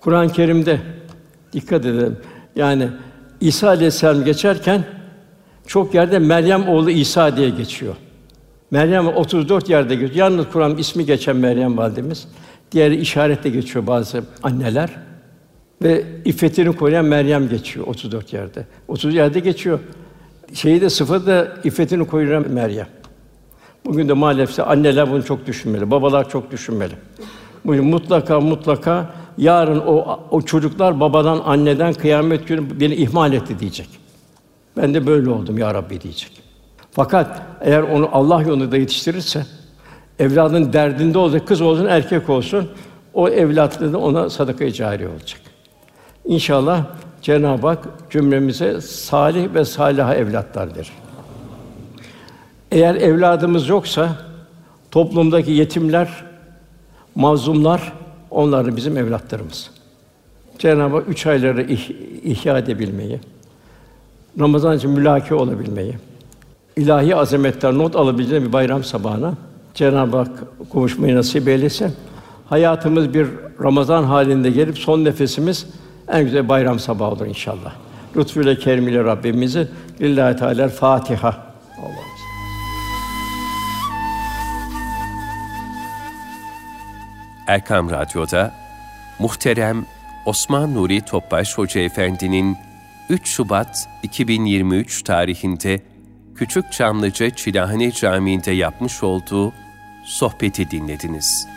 Kur'an-ı Kerim'de dikkat edelim. Yani İsa aleyhisselam geçerken çok yerde Meryem oğlu İsa diye geçiyor. Meryem 34 yerde geçiyor. Yalnız Kur'an ismi geçen Meryem validemiz. Diğeri işaretle geçiyor bazı anneler. Ve iffetini koruyan Meryem geçiyor 34 yerde. 30 yerde geçiyor. Şeyi de sıfatı da iffetini koruyan Meryem. Bugün de maalesef anneler bunu çok düşünmeli, babalar çok düşünmeli. Bugün mutlaka mutlaka yarın o o çocuklar babadan, anneden kıyamet günü beni ihmal etti diyecek. Ben de böyle oldum ya Rabbi diyecek. Fakat eğer onu Allah yolunda yetiştirirse evladın derdinde olacak, kız olsun, erkek olsun, o evlatlığı ona sadaka-i olacak. İnşallah Cenab-ı Hak cümlemize salih ve salih evlatlar verir. Eğer evladımız yoksa toplumdaki yetimler, mazlumlar onlar da bizim evlatlarımız. Cenab-ı Hak üç ayları ih, ihya edebilmeyi, Ramazan için mülaki olabilmeyi, ilahi azametler not alabileceğimiz bir bayram sabahına Cenab-ı Hak kavuşmayı nasip eylesin. Hayatımız bir Ramazan halinde gelip son nefesimiz en güzel bayram sabahı olur inşallah. Lütfuyla kerimiyle Rabbimizi Lillahi Teala Fatiha. Erkam Radyo'da muhterem Osman Nuri Topbaş Hoca Efendi'nin 3 Şubat 2023 tarihinde Küçük Çamlıca Çilahane Camii'nde yapmış olduğu sohbeti dinlediniz.